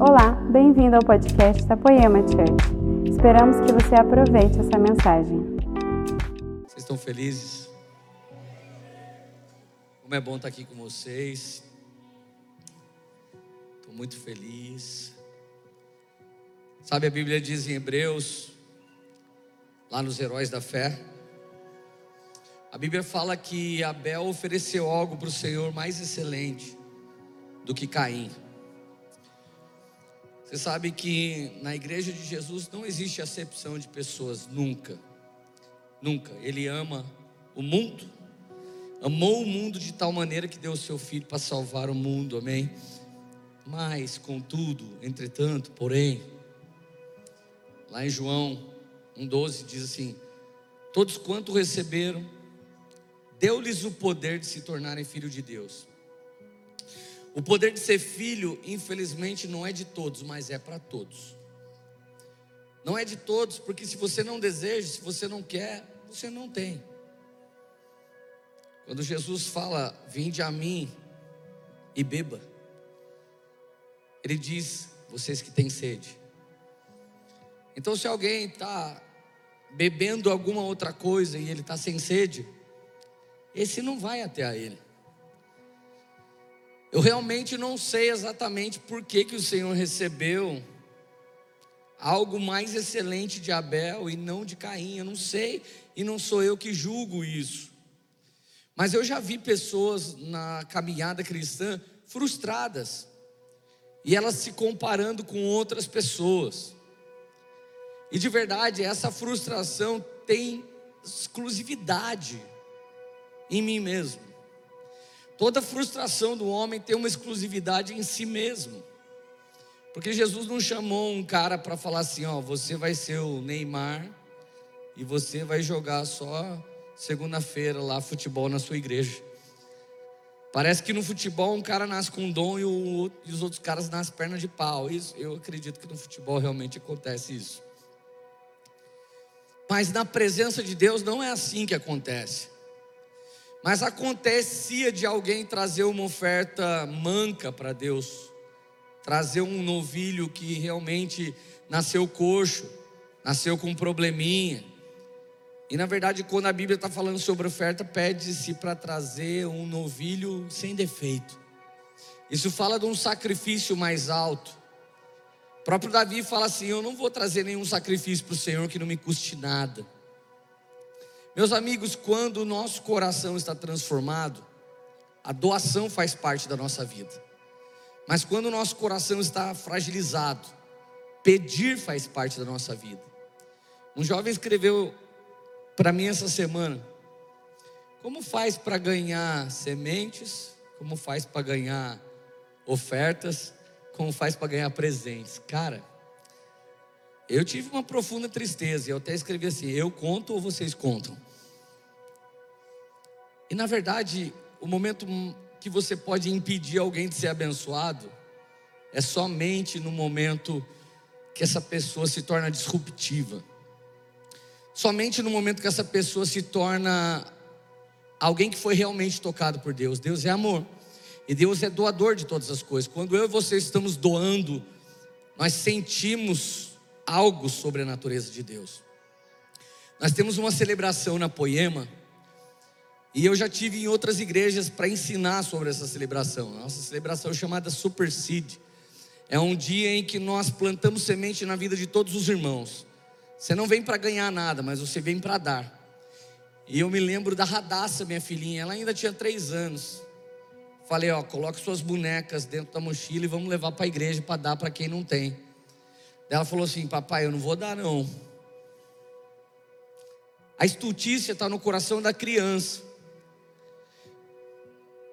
Olá, bem-vindo ao podcast da Poema Church. Esperamos que você aproveite essa mensagem. Vocês estão felizes? Como é bom estar aqui com vocês. Estou muito feliz. Sabe, a Bíblia diz em Hebreus, lá nos Heróis da Fé, a Bíblia fala que Abel ofereceu algo para o Senhor mais excelente do que Caim. Você sabe que na igreja de Jesus não existe acepção de pessoas, nunca. Nunca. Ele ama o mundo, amou o mundo de tal maneira que deu o seu filho para salvar o mundo, amém? Mas, contudo, entretanto, porém, lá em João 1,12 diz assim: Todos quanto receberam, deu-lhes o poder de se tornarem filhos de Deus. O poder de ser filho, infelizmente, não é de todos, mas é para todos. Não é de todos, porque se você não deseja, se você não quer, você não tem. Quando Jesus fala, vinde a mim e beba, Ele diz, vocês que têm sede. Então, se alguém está bebendo alguma outra coisa e ele está sem sede, esse não vai até a ele. Eu realmente não sei exatamente por que, que o Senhor recebeu algo mais excelente de Abel e não de Caim. Eu não sei e não sou eu que julgo isso. Mas eu já vi pessoas na caminhada cristã frustradas e elas se comparando com outras pessoas. E de verdade, essa frustração tem exclusividade em mim mesmo. Toda frustração do homem tem uma exclusividade em si mesmo. Porque Jesus não chamou um cara para falar assim, ó, você vai ser o Neymar e você vai jogar só segunda-feira lá futebol na sua igreja. Parece que no futebol um cara nasce com dom e, o, e os outros caras nascem perna de pau. Isso, eu acredito que no futebol realmente acontece isso. Mas na presença de Deus não é assim que acontece. Mas acontecia de alguém trazer uma oferta manca para Deus, trazer um novilho que realmente nasceu coxo, nasceu com um probleminha. E na verdade, quando a Bíblia está falando sobre oferta, pede-se para trazer um novilho sem defeito. Isso fala de um sacrifício mais alto. O próprio Davi fala assim: Eu não vou trazer nenhum sacrifício para o Senhor que não me custe nada. Meus amigos, quando o nosso coração está transformado, a doação faz parte da nossa vida. Mas quando o nosso coração está fragilizado, pedir faz parte da nossa vida. Um jovem escreveu para mim essa semana: como faz para ganhar sementes? Como faz para ganhar ofertas? Como faz para ganhar presentes? Cara, eu tive uma profunda tristeza. Eu até escrevi assim: eu conto ou vocês contam? E na verdade, o momento que você pode impedir alguém de ser abençoado é somente no momento que essa pessoa se torna disruptiva. Somente no momento que essa pessoa se torna alguém que foi realmente tocado por Deus. Deus é amor. E Deus é doador de todas as coisas. Quando eu e você estamos doando, nós sentimos algo sobre a natureza de Deus. Nós temos uma celebração na Poema e eu já tive em outras igrejas para ensinar sobre essa celebração. Nossa celebração é chamada Super Seed. É um dia em que nós plantamos semente na vida de todos os irmãos. Você não vem para ganhar nada, mas você vem para dar. E eu me lembro da Radassa, minha filhinha, ela ainda tinha três anos. Falei, ó, coloque suas bonecas dentro da mochila e vamos levar para a igreja para dar para quem não tem. Ela falou assim, papai, eu não vou dar não. A estultícia está no coração da criança.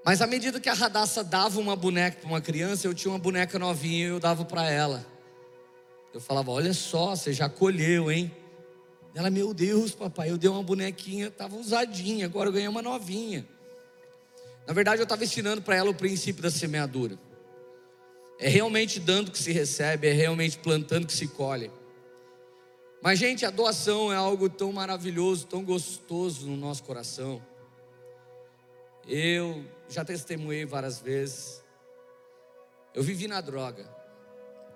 Mas à medida que a Radassa dava uma boneca para uma criança, eu tinha uma boneca novinha e eu dava para ela. Eu falava: Olha só, você já colheu, hein? Ela, meu Deus, papai, eu dei uma bonequinha, estava usadinha, agora eu ganhei uma novinha. Na verdade, eu estava ensinando para ela o princípio da semeadura. É realmente dando que se recebe, é realmente plantando que se colhe. Mas, gente, a doação é algo tão maravilhoso, tão gostoso no nosso coração. Eu já testemunhei várias vezes. Eu vivi na droga.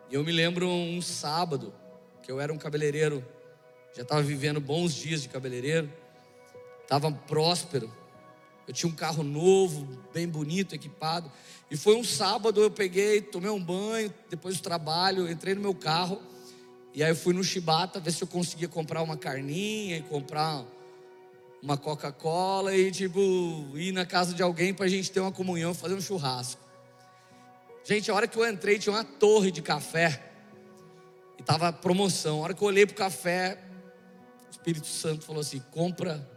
E eu me lembro um sábado, que eu era um cabeleireiro, já estava vivendo bons dias de cabeleireiro, estava próspero. Eu tinha um carro novo, bem bonito, equipado. E foi um sábado, eu peguei, tomei um banho, depois do trabalho, entrei no meu carro. E aí eu fui no Chibata ver se eu conseguia comprar uma carninha e comprar uma Coca-Cola e tipo ir na casa de alguém para a gente ter uma comunhão, fazer um churrasco. Gente, a hora que eu entrei tinha uma torre de café e tava promoção. A hora que eu olhei pro café, o Espírito Santo falou assim: compra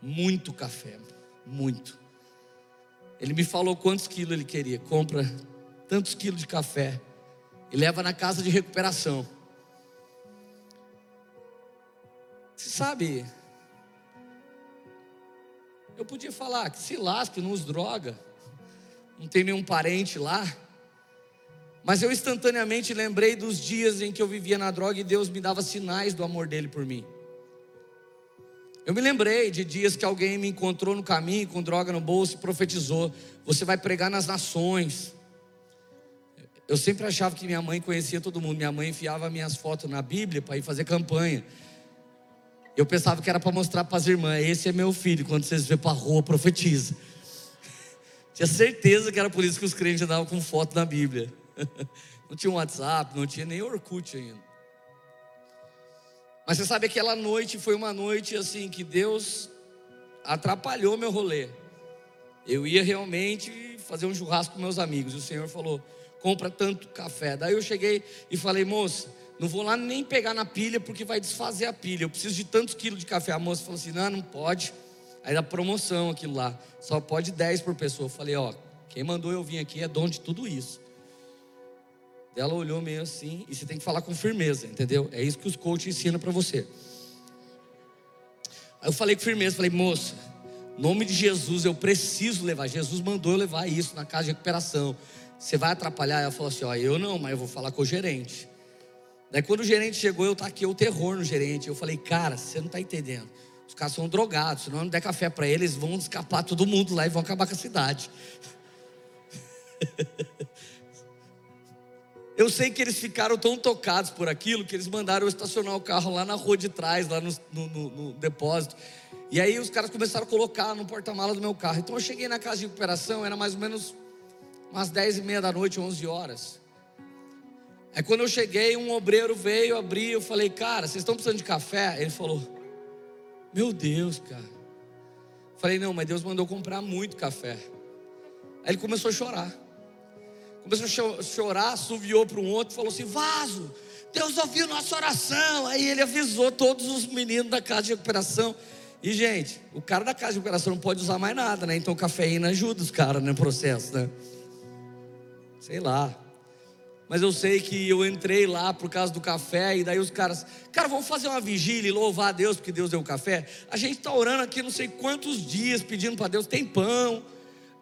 muito café, muito. Ele me falou quantos quilos ele queria. Compra tantos quilos de café e leva na casa de recuperação. Você sabe, eu podia falar que se lasque, não os droga, não tem nenhum parente lá. Mas eu instantaneamente lembrei dos dias em que eu vivia na droga e Deus me dava sinais do amor dele por mim. Eu me lembrei de dias que alguém me encontrou no caminho com droga no bolso e profetizou: Você vai pregar nas nações. Eu sempre achava que minha mãe conhecia todo mundo. Minha mãe enfiava minhas fotos na Bíblia para ir fazer campanha. Eu pensava que era para mostrar para as irmãs: esse é meu filho. Quando vocês vê para a rua, profetiza. Tinha certeza que era por isso que os crentes andavam com foto na Bíblia. Não tinha um WhatsApp, não tinha nem Orkut ainda. Mas você sabe aquela noite foi uma noite assim que Deus atrapalhou meu rolê. Eu ia realmente fazer um churrasco com meus amigos. E o Senhor falou: compra tanto café. Daí eu cheguei e falei, moça, não vou lá nem pegar na pilha porque vai desfazer a pilha. Eu preciso de tantos quilos de café. A moça falou assim: não, não pode. Aí da promoção aquilo lá, só pode 10 por pessoa. Eu falei: ó, quem mandou eu vir aqui é dono de tudo isso. Ela olhou meio assim, e você tem que falar com firmeza, entendeu? É isso que os coaches ensinam para você. Aí eu falei com firmeza, falei, moça, nome de Jesus, eu preciso levar. Jesus mandou eu levar isso na casa de recuperação. Você vai atrapalhar? Ela falou assim: ó, eu não, mas eu vou falar com o gerente. Daí quando o gerente chegou, eu taquei o terror no gerente. Eu falei, cara, você não está entendendo. Os caras são drogados, se não der café para eles, vão escapar todo mundo lá e vão acabar com a cidade. Eu sei que eles ficaram tão tocados por aquilo que eles mandaram eu estacionar o carro lá na rua de trás, lá no, no, no, no depósito. E aí os caras começaram a colocar no porta-mala do meu carro. Então eu cheguei na casa de recuperação, era mais ou menos umas 10 e meia da noite, 11 horas. Aí quando eu cheguei, um obreiro veio abrir, eu falei, cara, vocês estão precisando de café? Ele falou, meu Deus, cara. Falei, não, mas Deus mandou comprar muito café. Aí ele começou a chorar. Começou a chorar, assoviou para um outro, falou assim: Vaso, Deus ouviu nossa oração. Aí ele avisou todos os meninos da casa de recuperação. E, gente, o cara da casa de recuperação não pode usar mais nada, né? Então cafeína ajuda os caras no processo, né? Sei lá. Mas eu sei que eu entrei lá por causa do café, e daí os caras, cara, vamos fazer uma vigília e louvar a Deus porque Deus deu o café. A gente está orando aqui não sei quantos dias pedindo para Deus, tem pão.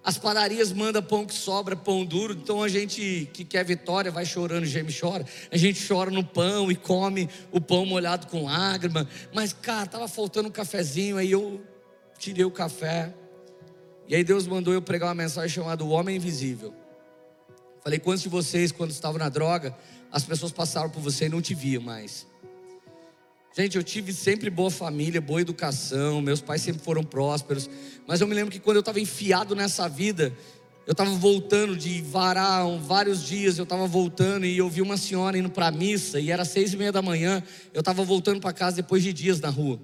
As padarias mandam pão que sobra, pão duro. Então a gente que quer vitória vai chorando, geme chora. A gente chora no pão e come o pão molhado com lágrima. Mas, cara, tava faltando um cafezinho, aí eu tirei o café. E aí Deus mandou eu pregar uma mensagem chamada O Homem Invisível. Falei, quantos de vocês, quando estavam na droga, as pessoas passaram por você e não te viam mais? Gente, eu tive sempre boa família, boa educação, meus pais sempre foram prósperos, mas eu me lembro que quando eu estava enfiado nessa vida, eu estava voltando de varar vários dias, eu estava voltando e eu vi uma senhora indo para a missa e era seis e meia da manhã, eu estava voltando para casa depois de dias na rua.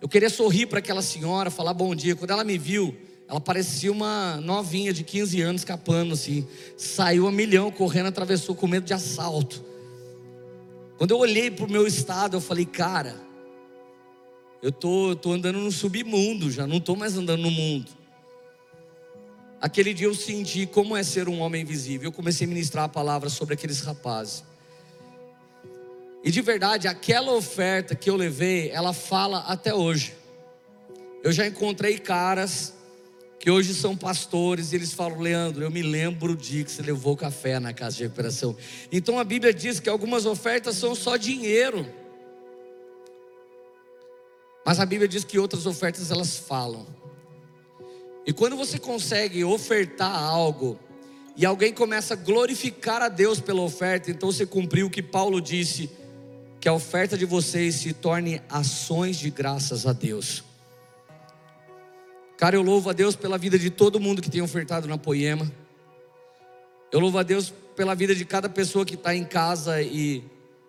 Eu queria sorrir para aquela senhora, falar bom dia. Quando ela me viu, ela parecia uma novinha de 15 anos escapando assim. Saiu a milhão, correndo, atravessou com medo de assalto. Quando eu olhei para o meu estado, eu falei, cara, eu tô, tô andando no submundo, já não estou mais andando no mundo. Aquele dia eu senti como é ser um homem invisível. Eu comecei a ministrar a palavra sobre aqueles rapazes. E de verdade, aquela oferta que eu levei, ela fala até hoje. Eu já encontrei caras que hoje são pastores, e eles falam: Leandro, eu me lembro o dia que você levou café na casa de recuperação. Então a Bíblia diz que algumas ofertas são só dinheiro, mas a Bíblia diz que outras ofertas elas falam. E quando você consegue ofertar algo e alguém começa a glorificar a Deus pela oferta, então você cumpriu o que Paulo disse, que a oferta de vocês se torne ações de graças a Deus. Cara, eu louvo a Deus pela vida de todo mundo que tem ofertado na Poema. Eu louvo a Deus pela vida de cada pessoa que está em casa e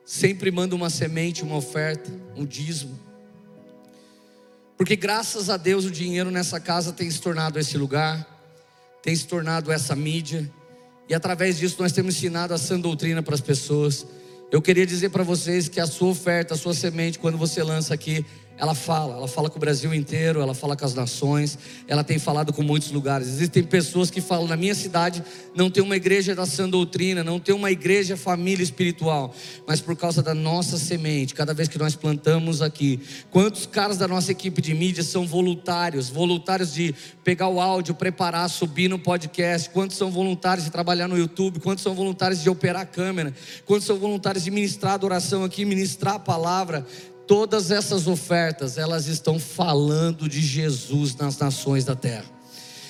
sempre manda uma semente, uma oferta, um dízimo. Porque graças a Deus o dinheiro nessa casa tem se tornado esse lugar, tem se tornado essa mídia, e através disso nós temos ensinado a sã doutrina para as pessoas. Eu queria dizer para vocês que a sua oferta, a sua semente, quando você lança aqui, ela fala, ela fala com o Brasil inteiro, ela fala com as nações, ela tem falado com muitos lugares. Existem pessoas que falam: na minha cidade não tem uma igreja da sã doutrina, não tem uma igreja família espiritual, mas por causa da nossa semente, cada vez que nós plantamos aqui, quantos caras da nossa equipe de mídia são voluntários, voluntários de pegar o áudio, preparar, subir no podcast, quantos são voluntários de trabalhar no YouTube, quantos são voluntários de operar a câmera, quantos são voluntários de ministrar a adoração aqui, ministrar a palavra. Todas essas ofertas, elas estão falando de Jesus nas nações da terra.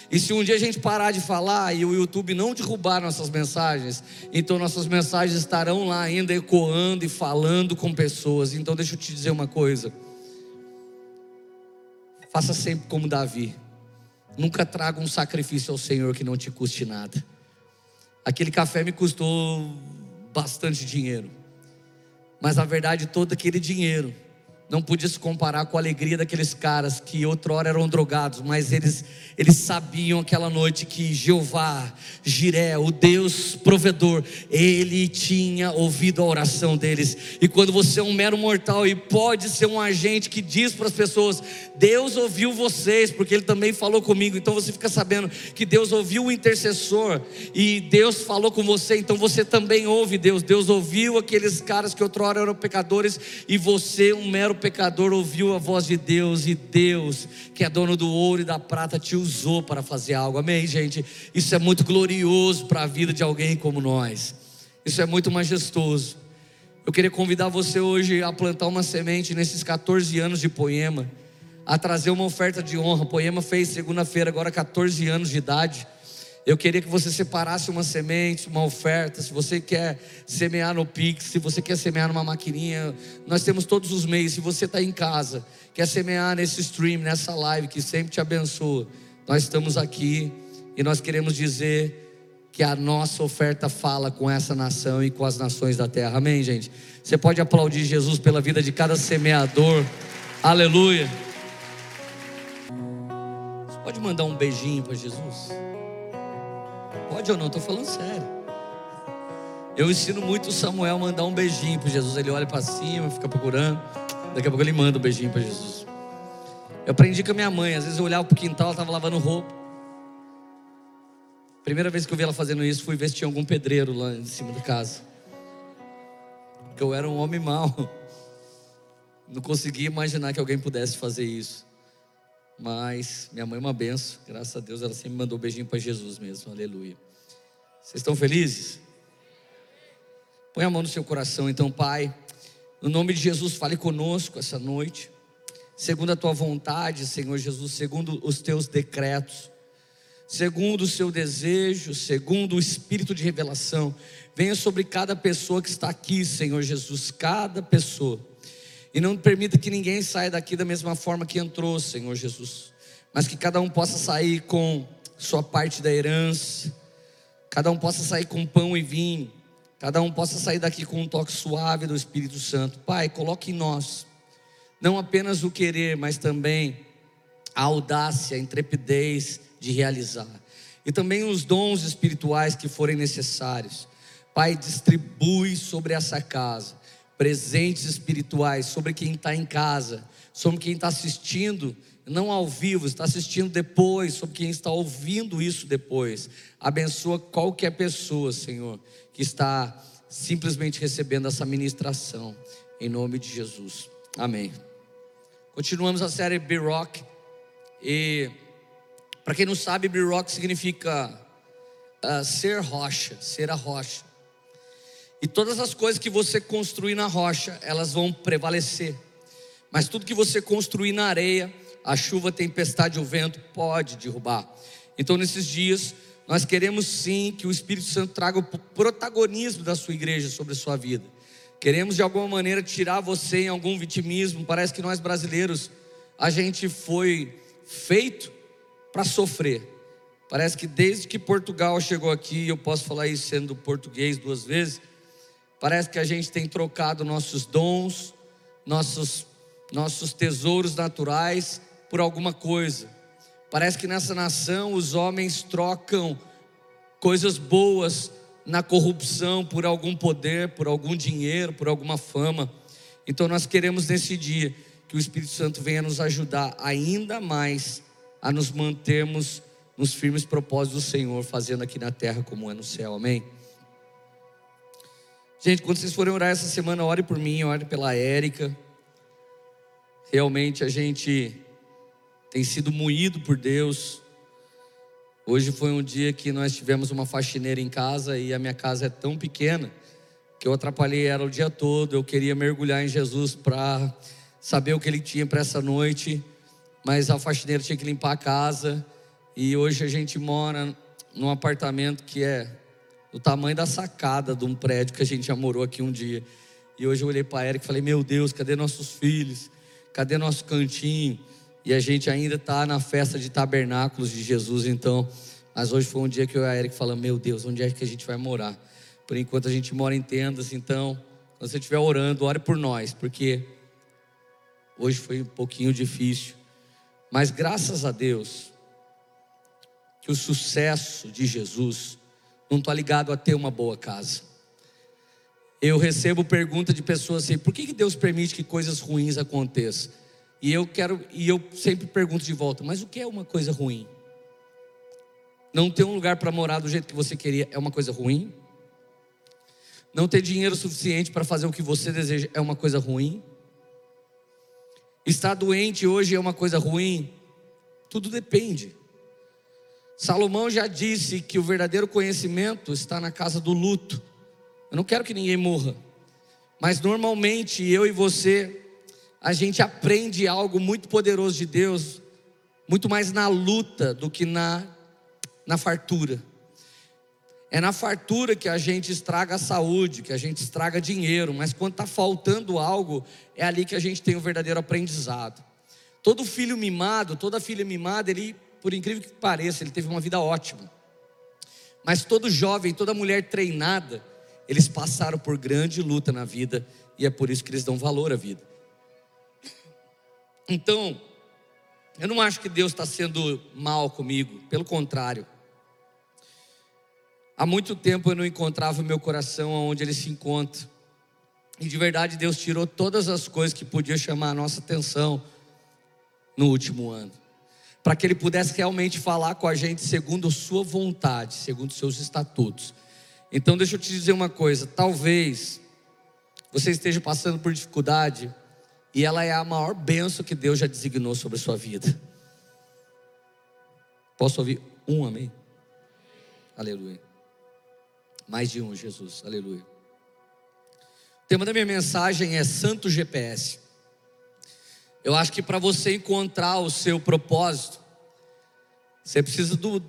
E se um dia a gente parar de falar e o YouTube não derrubar nossas mensagens, então nossas mensagens estarão lá ainda ecoando e falando com pessoas. Então deixa eu te dizer uma coisa. Faça sempre como Davi. Nunca traga um sacrifício ao Senhor que não te custe nada. Aquele café me custou bastante dinheiro. Mas na verdade, todo aquele dinheiro não podia se comparar com a alegria daqueles caras que outrora eram drogados, mas eles, eles sabiam aquela noite que Jeová, Jiré, o Deus provedor, ele tinha ouvido a oração deles. E quando você é um mero mortal e pode ser um agente que diz para as pessoas: Deus ouviu vocês, porque ele também falou comigo, então você fica sabendo que Deus ouviu o intercessor e Deus falou com você, então você também ouve Deus. Deus ouviu aqueles caras que outrora eram pecadores e você, um mero pecador ouviu a voz de Deus e Deus, que é dono do ouro e da prata, te usou para fazer algo. Amém, gente? Isso é muito glorioso para a vida de alguém como nós. Isso é muito majestoso. Eu queria convidar você hoje a plantar uma semente nesses 14 anos de poema, a trazer uma oferta de honra. O poema fez segunda-feira, agora 14 anos de idade. Eu queria que você separasse uma semente, uma oferta. Se você quer semear no Pix, se você quer semear numa maquininha, nós temos todos os meios. Se você está em casa, quer semear nesse stream, nessa live que sempre te abençoa, nós estamos aqui e nós queremos dizer que a nossa oferta fala com essa nação e com as nações da terra. Amém, gente? Você pode aplaudir Jesus pela vida de cada semeador. Aleluia. Você pode mandar um beijinho para Jesus? Pode ou não? Estou falando sério. Eu ensino muito o Samuel mandar um beijinho para Jesus. Ele olha para cima, fica procurando. Daqui a pouco ele manda um beijinho para Jesus. Eu aprendi com a minha mãe. Às vezes eu olhava para o quintal, ela estava lavando roupa. Primeira vez que eu vi ela fazendo isso, fui ver se tinha algum pedreiro lá em cima da casa. Porque eu era um homem mau. Não conseguia imaginar que alguém pudesse fazer isso. Mas minha mãe é uma benção, graças a Deus ela sempre mandou um beijinho para Jesus mesmo, aleluia. Vocês estão felizes? Põe a mão no seu coração, então, Pai. No nome de Jesus, fale conosco essa noite. Segundo a tua vontade, Senhor Jesus, segundo os teus decretos, segundo o seu desejo, segundo o espírito de revelação, venha sobre cada pessoa que está aqui, Senhor Jesus, cada pessoa e não permita que ninguém saia daqui da mesma forma que entrou, Senhor Jesus. Mas que cada um possa sair com sua parte da herança. Cada um possa sair com pão e vinho. Cada um possa sair daqui com um toque suave do Espírito Santo. Pai, coloque em nós não apenas o querer, mas também a audácia, a intrepidez de realizar. E também os dons espirituais que forem necessários. Pai, distribui sobre essa casa presentes espirituais sobre quem está em casa, sobre quem está assistindo, não ao vivo, está assistindo depois, sobre quem está ouvindo isso depois. Abençoa qualquer pessoa, Senhor, que está simplesmente recebendo essa ministração, em nome de Jesus. Amém. Continuamos a série B-Rock, e para quem não sabe, B-Rock significa uh, ser rocha, ser a rocha. E todas as coisas que você construir na rocha, elas vão prevalecer. Mas tudo que você construir na areia, a chuva, a tempestade, o vento pode derrubar. Então, nesses dias, nós queremos sim que o Espírito Santo traga o protagonismo da sua igreja sobre a sua vida. Queremos de alguma maneira tirar você em algum vitimismo. Parece que nós brasileiros, a gente foi feito para sofrer. Parece que desde que Portugal chegou aqui, eu posso falar isso sendo português duas vezes, parece que a gente tem trocado nossos dons, nossos, nossos tesouros naturais por alguma coisa. Parece que nessa nação os homens trocam coisas boas na corrupção por algum poder, por algum dinheiro, por alguma fama. Então nós queremos nesse dia que o Espírito Santo venha nos ajudar ainda mais a nos mantermos nos firmes propósitos do Senhor, fazendo aqui na terra como é no céu. Amém? Gente, quando vocês forem orar essa semana, ore por mim, ore pela Érica. Realmente a gente tem sido moído por Deus. Hoje foi um dia que nós tivemos uma faxineira em casa e a minha casa é tão pequena que eu atrapalhei ela o dia todo. Eu queria mergulhar em Jesus para saber o que ele tinha para essa noite, mas a faxineira tinha que limpar a casa. E hoje a gente mora num apartamento que é do tamanho da sacada de um prédio que a gente já morou aqui um dia. E hoje eu olhei para a Erika e falei: Meu Deus, cadê nossos filhos? Cadê nosso cantinho? E a gente ainda está na festa de tabernáculos de Jesus, então. Mas hoje foi um dia que eu e a Erika falamos: Meu Deus, onde é que a gente vai morar? Por enquanto a gente mora em tendas, então, quando você estiver orando, ore por nós, porque hoje foi um pouquinho difícil. Mas graças a Deus, que o sucesso de Jesus não está ligado a ter uma boa casa. Eu recebo pergunta de pessoas assim: por que, que Deus permite que coisas ruins aconteçam? E eu quero, e eu sempre pergunto de volta: mas o que é uma coisa ruim? Não ter um lugar para morar do jeito que você queria é uma coisa ruim? Não ter dinheiro suficiente para fazer o que você deseja é uma coisa ruim? Estar doente hoje é uma coisa ruim? Tudo depende. Salomão já disse que o verdadeiro conhecimento está na casa do luto. Eu não quero que ninguém morra, mas normalmente eu e você, a gente aprende algo muito poderoso de Deus, muito mais na luta do que na, na fartura. É na fartura que a gente estraga a saúde, que a gente estraga dinheiro, mas quando está faltando algo, é ali que a gente tem o verdadeiro aprendizado. Todo filho mimado, toda filha mimada, ele por incrível que pareça, ele teve uma vida ótima. Mas todo jovem, toda mulher treinada, eles passaram por grande luta na vida e é por isso que eles dão valor à vida. Então, eu não acho que Deus está sendo mal comigo, pelo contrário. Há muito tempo eu não encontrava o meu coração onde ele se encontra. E de verdade Deus tirou todas as coisas que podiam chamar a nossa atenção no último ano para que ele pudesse realmente falar com a gente segundo a sua vontade, segundo seus estatutos. Então, deixa eu te dizer uma coisa: talvez você esteja passando por dificuldade e ela é a maior benção que Deus já designou sobre a sua vida. Posso ouvir um amém? Aleluia. Mais de um, Jesus. Aleluia. O tema da minha mensagem é Santo GPS. Eu acho que para você encontrar o seu propósito, você precisa do,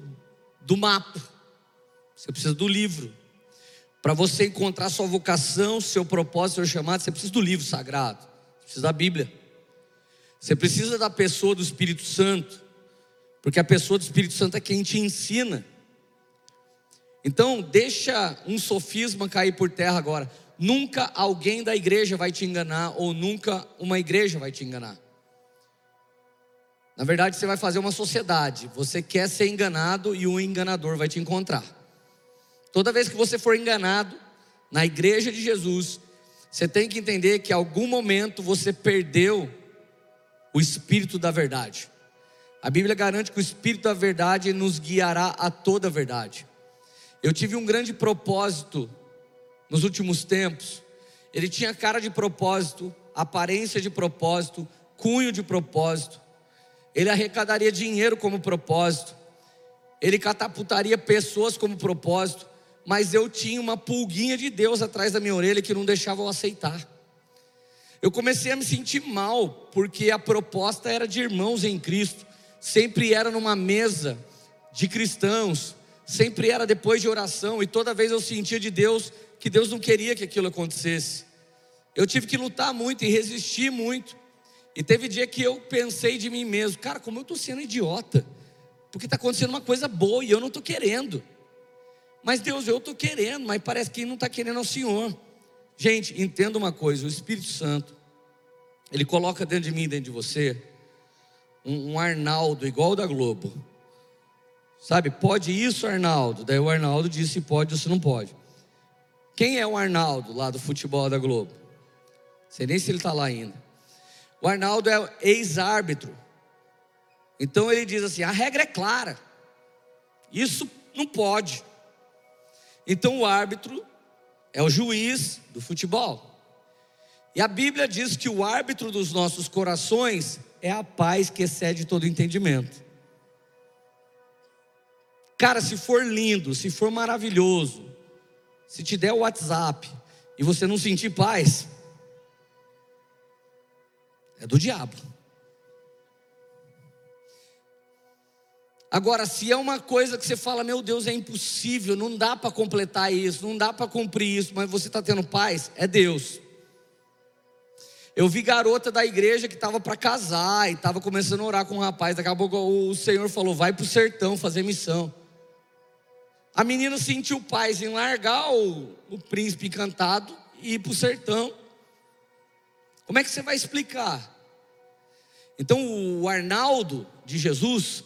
do mapa, você precisa do livro. Para você encontrar sua vocação, seu propósito, seu chamado, você precisa do livro sagrado, você precisa da Bíblia. Você precisa da pessoa do Espírito Santo, porque a pessoa do Espírito Santo é quem te ensina. Então, deixa um sofisma cair por terra agora. Nunca alguém da igreja vai te enganar, ou nunca uma igreja vai te enganar. Na verdade, você vai fazer uma sociedade. Você quer ser enganado e o enganador vai te encontrar. Toda vez que você for enganado na igreja de Jesus, você tem que entender que em algum momento você perdeu o espírito da verdade. A Bíblia garante que o espírito da verdade nos guiará a toda a verdade. Eu tive um grande propósito nos últimos tempos. Ele tinha cara de propósito, aparência de propósito, cunho de propósito ele arrecadaria dinheiro como propósito, ele catapultaria pessoas como propósito, mas eu tinha uma pulguinha de Deus atrás da minha orelha que não deixava eu aceitar. Eu comecei a me sentir mal, porque a proposta era de irmãos em Cristo, sempre era numa mesa de cristãos, sempre era depois de oração, e toda vez eu sentia de Deus que Deus não queria que aquilo acontecesse. Eu tive que lutar muito e resistir muito. E teve dia que eu pensei de mim mesmo, cara, como eu estou sendo idiota, porque está acontecendo uma coisa boa e eu não estou querendo. Mas Deus, eu estou querendo, mas parece que não está querendo ao Senhor. Gente, entenda uma coisa: o Espírito Santo, ele coloca dentro de mim, dentro de você, um, um Arnaldo igual da Globo. Sabe, pode isso, Arnaldo? Daí o Arnaldo disse pode ou se não pode. Quem é o Arnaldo lá do futebol da Globo? Sei nem se ele está lá ainda. O Arnaldo é ex-árbitro. Então ele diz assim: a regra é clara. Isso não pode. Então o árbitro é o juiz do futebol. E a Bíblia diz que o árbitro dos nossos corações é a paz que excede todo entendimento. Cara, se for lindo, se for maravilhoso, se te der o WhatsApp e você não sentir paz, é do diabo. Agora, se é uma coisa que você fala, meu Deus, é impossível, não dá para completar isso, não dá para cumprir isso, mas você está tendo paz, é Deus. Eu vi garota da igreja que estava para casar e estava começando a orar com um rapaz. Daqui a pouco o Senhor falou: vai para o sertão fazer missão. A menina sentiu paz em largar o, o príncipe encantado e ir para o sertão. Como é que você vai explicar? Então, o Arnaldo de Jesus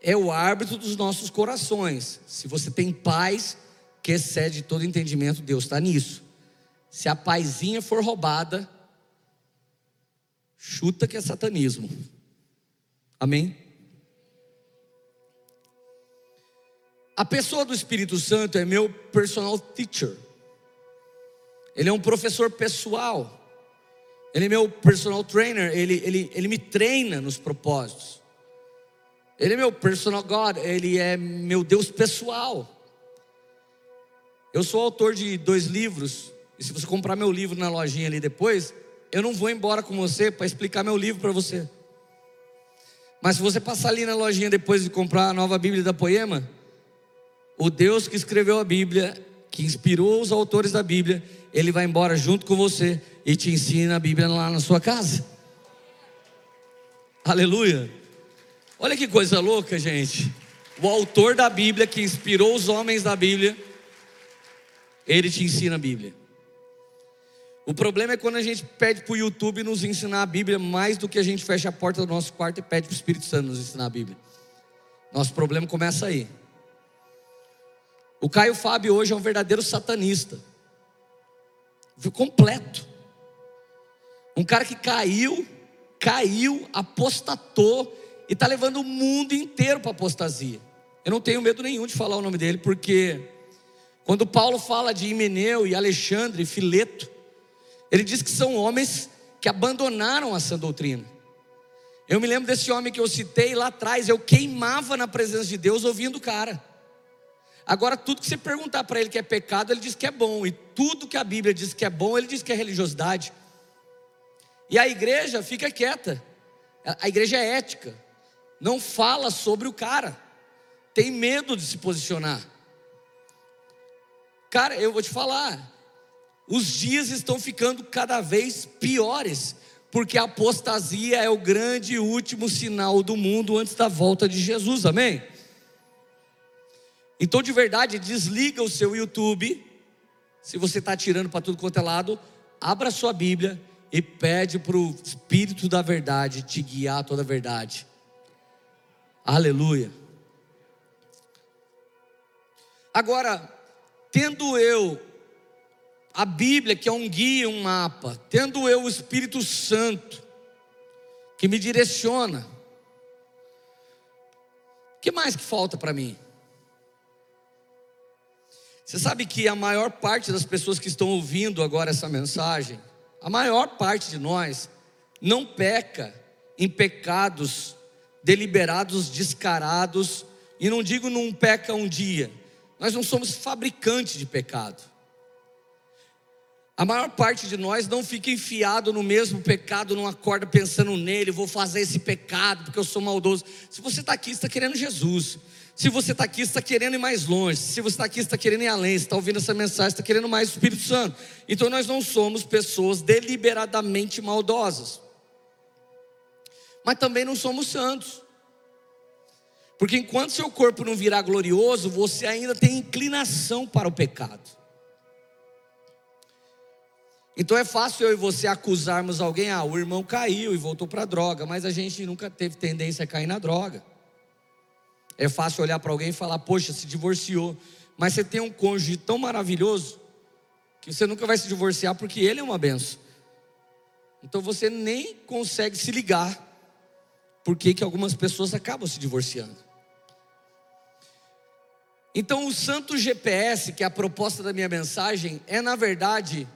é o árbitro dos nossos corações. Se você tem paz que excede todo entendimento, Deus está nisso. Se a paizinha for roubada, chuta que é satanismo. Amém? A pessoa do Espírito Santo é meu personal teacher. Ele é um professor pessoal. Ele é meu personal trainer. Ele, ele, ele me treina nos propósitos. Ele é meu personal God. Ele é meu Deus pessoal. Eu sou autor de dois livros e se você comprar meu livro na lojinha ali depois, eu não vou embora com você para explicar meu livro para você. Mas se você passar ali na lojinha depois de comprar a nova Bíblia da Poema, o Deus que escreveu a Bíblia, que inspirou os autores da Bíblia, ele vai embora junto com você e te ensina a Bíblia lá na sua casa. Aleluia. Olha que coisa louca, gente. O autor da Bíblia, que inspirou os homens da Bíblia, ele te ensina a Bíblia. O problema é quando a gente pede para o YouTube nos ensinar a Bíblia mais do que a gente fecha a porta do nosso quarto e pede para o Espírito Santo nos ensinar a Bíblia. Nosso problema começa aí. O Caio Fábio hoje é um verdadeiro satanista. Completo. Um cara que caiu, caiu, apostatou e está levando o mundo inteiro para apostasia. Eu não tenho medo nenhum de falar o nome dele, porque quando Paulo fala de Himeneu e Alexandre e Fileto, ele diz que são homens que abandonaram a sã doutrina. Eu me lembro desse homem que eu citei lá atrás, eu queimava na presença de Deus ouvindo o cara. Agora, tudo que você perguntar para ele que é pecado, ele diz que é bom, e tudo que a Bíblia diz que é bom, ele diz que é religiosidade. E a igreja fica quieta, a igreja é ética, não fala sobre o cara, tem medo de se posicionar. Cara, eu vou te falar, os dias estão ficando cada vez piores, porque a apostasia é o grande e último sinal do mundo antes da volta de Jesus, amém? Então, de verdade, desliga o seu YouTube, se você está tirando para tudo quanto é lado, abra a sua Bíblia e pede para o Espírito da Verdade te guiar a toda a verdade. Aleluia. Agora, tendo eu a Bíblia, que é um guia, um mapa, tendo eu o Espírito Santo, que me direciona, o que mais que falta para mim? Você sabe que a maior parte das pessoas que estão ouvindo agora essa mensagem, a maior parte de nós, não peca em pecados deliberados, descarados, e não digo não peca um dia, nós não somos fabricantes de pecado. A maior parte de nós não fica enfiado no mesmo pecado, não acorda pensando nele, vou fazer esse pecado porque eu sou maldoso. Se você está aqui, está querendo Jesus. Se você está aqui, está querendo ir mais longe. Se você está aqui, está querendo ir além. está ouvindo essa mensagem, está querendo mais o Espírito Santo. Então nós não somos pessoas deliberadamente maldosas. Mas também não somos santos. Porque enquanto seu corpo não virar glorioso, você ainda tem inclinação para o pecado. Então é fácil eu e você acusarmos alguém, ah, o irmão caiu e voltou para a droga, mas a gente nunca teve tendência a cair na droga. É fácil olhar para alguém e falar, poxa, se divorciou, mas você tem um cônjuge tão maravilhoso que você nunca vai se divorciar porque ele é uma benção. Então você nem consegue se ligar porque que algumas pessoas acabam se divorciando. Então o santo GPS, que é a proposta da minha mensagem, é na verdade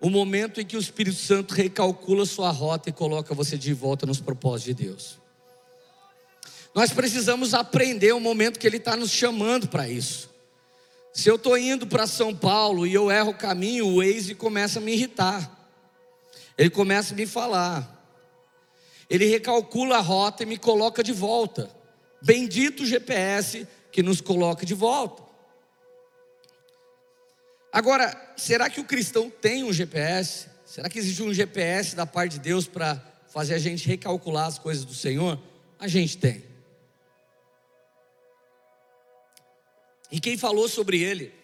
o momento em que o Espírito Santo recalcula sua rota e coloca você de volta nos propósitos de Deus. Nós precisamos aprender o momento que Ele está nos chamando para isso. Se eu estou indo para São Paulo e eu erro o caminho, o Waze começa a me irritar. Ele começa a me falar. Ele recalcula a rota e me coloca de volta. Bendito GPS que nos coloca de volta. Agora, será que o cristão tem um GPS? Será que existe um GPS da parte de Deus para fazer a gente recalcular as coisas do Senhor? A gente tem. E quem falou sobre ele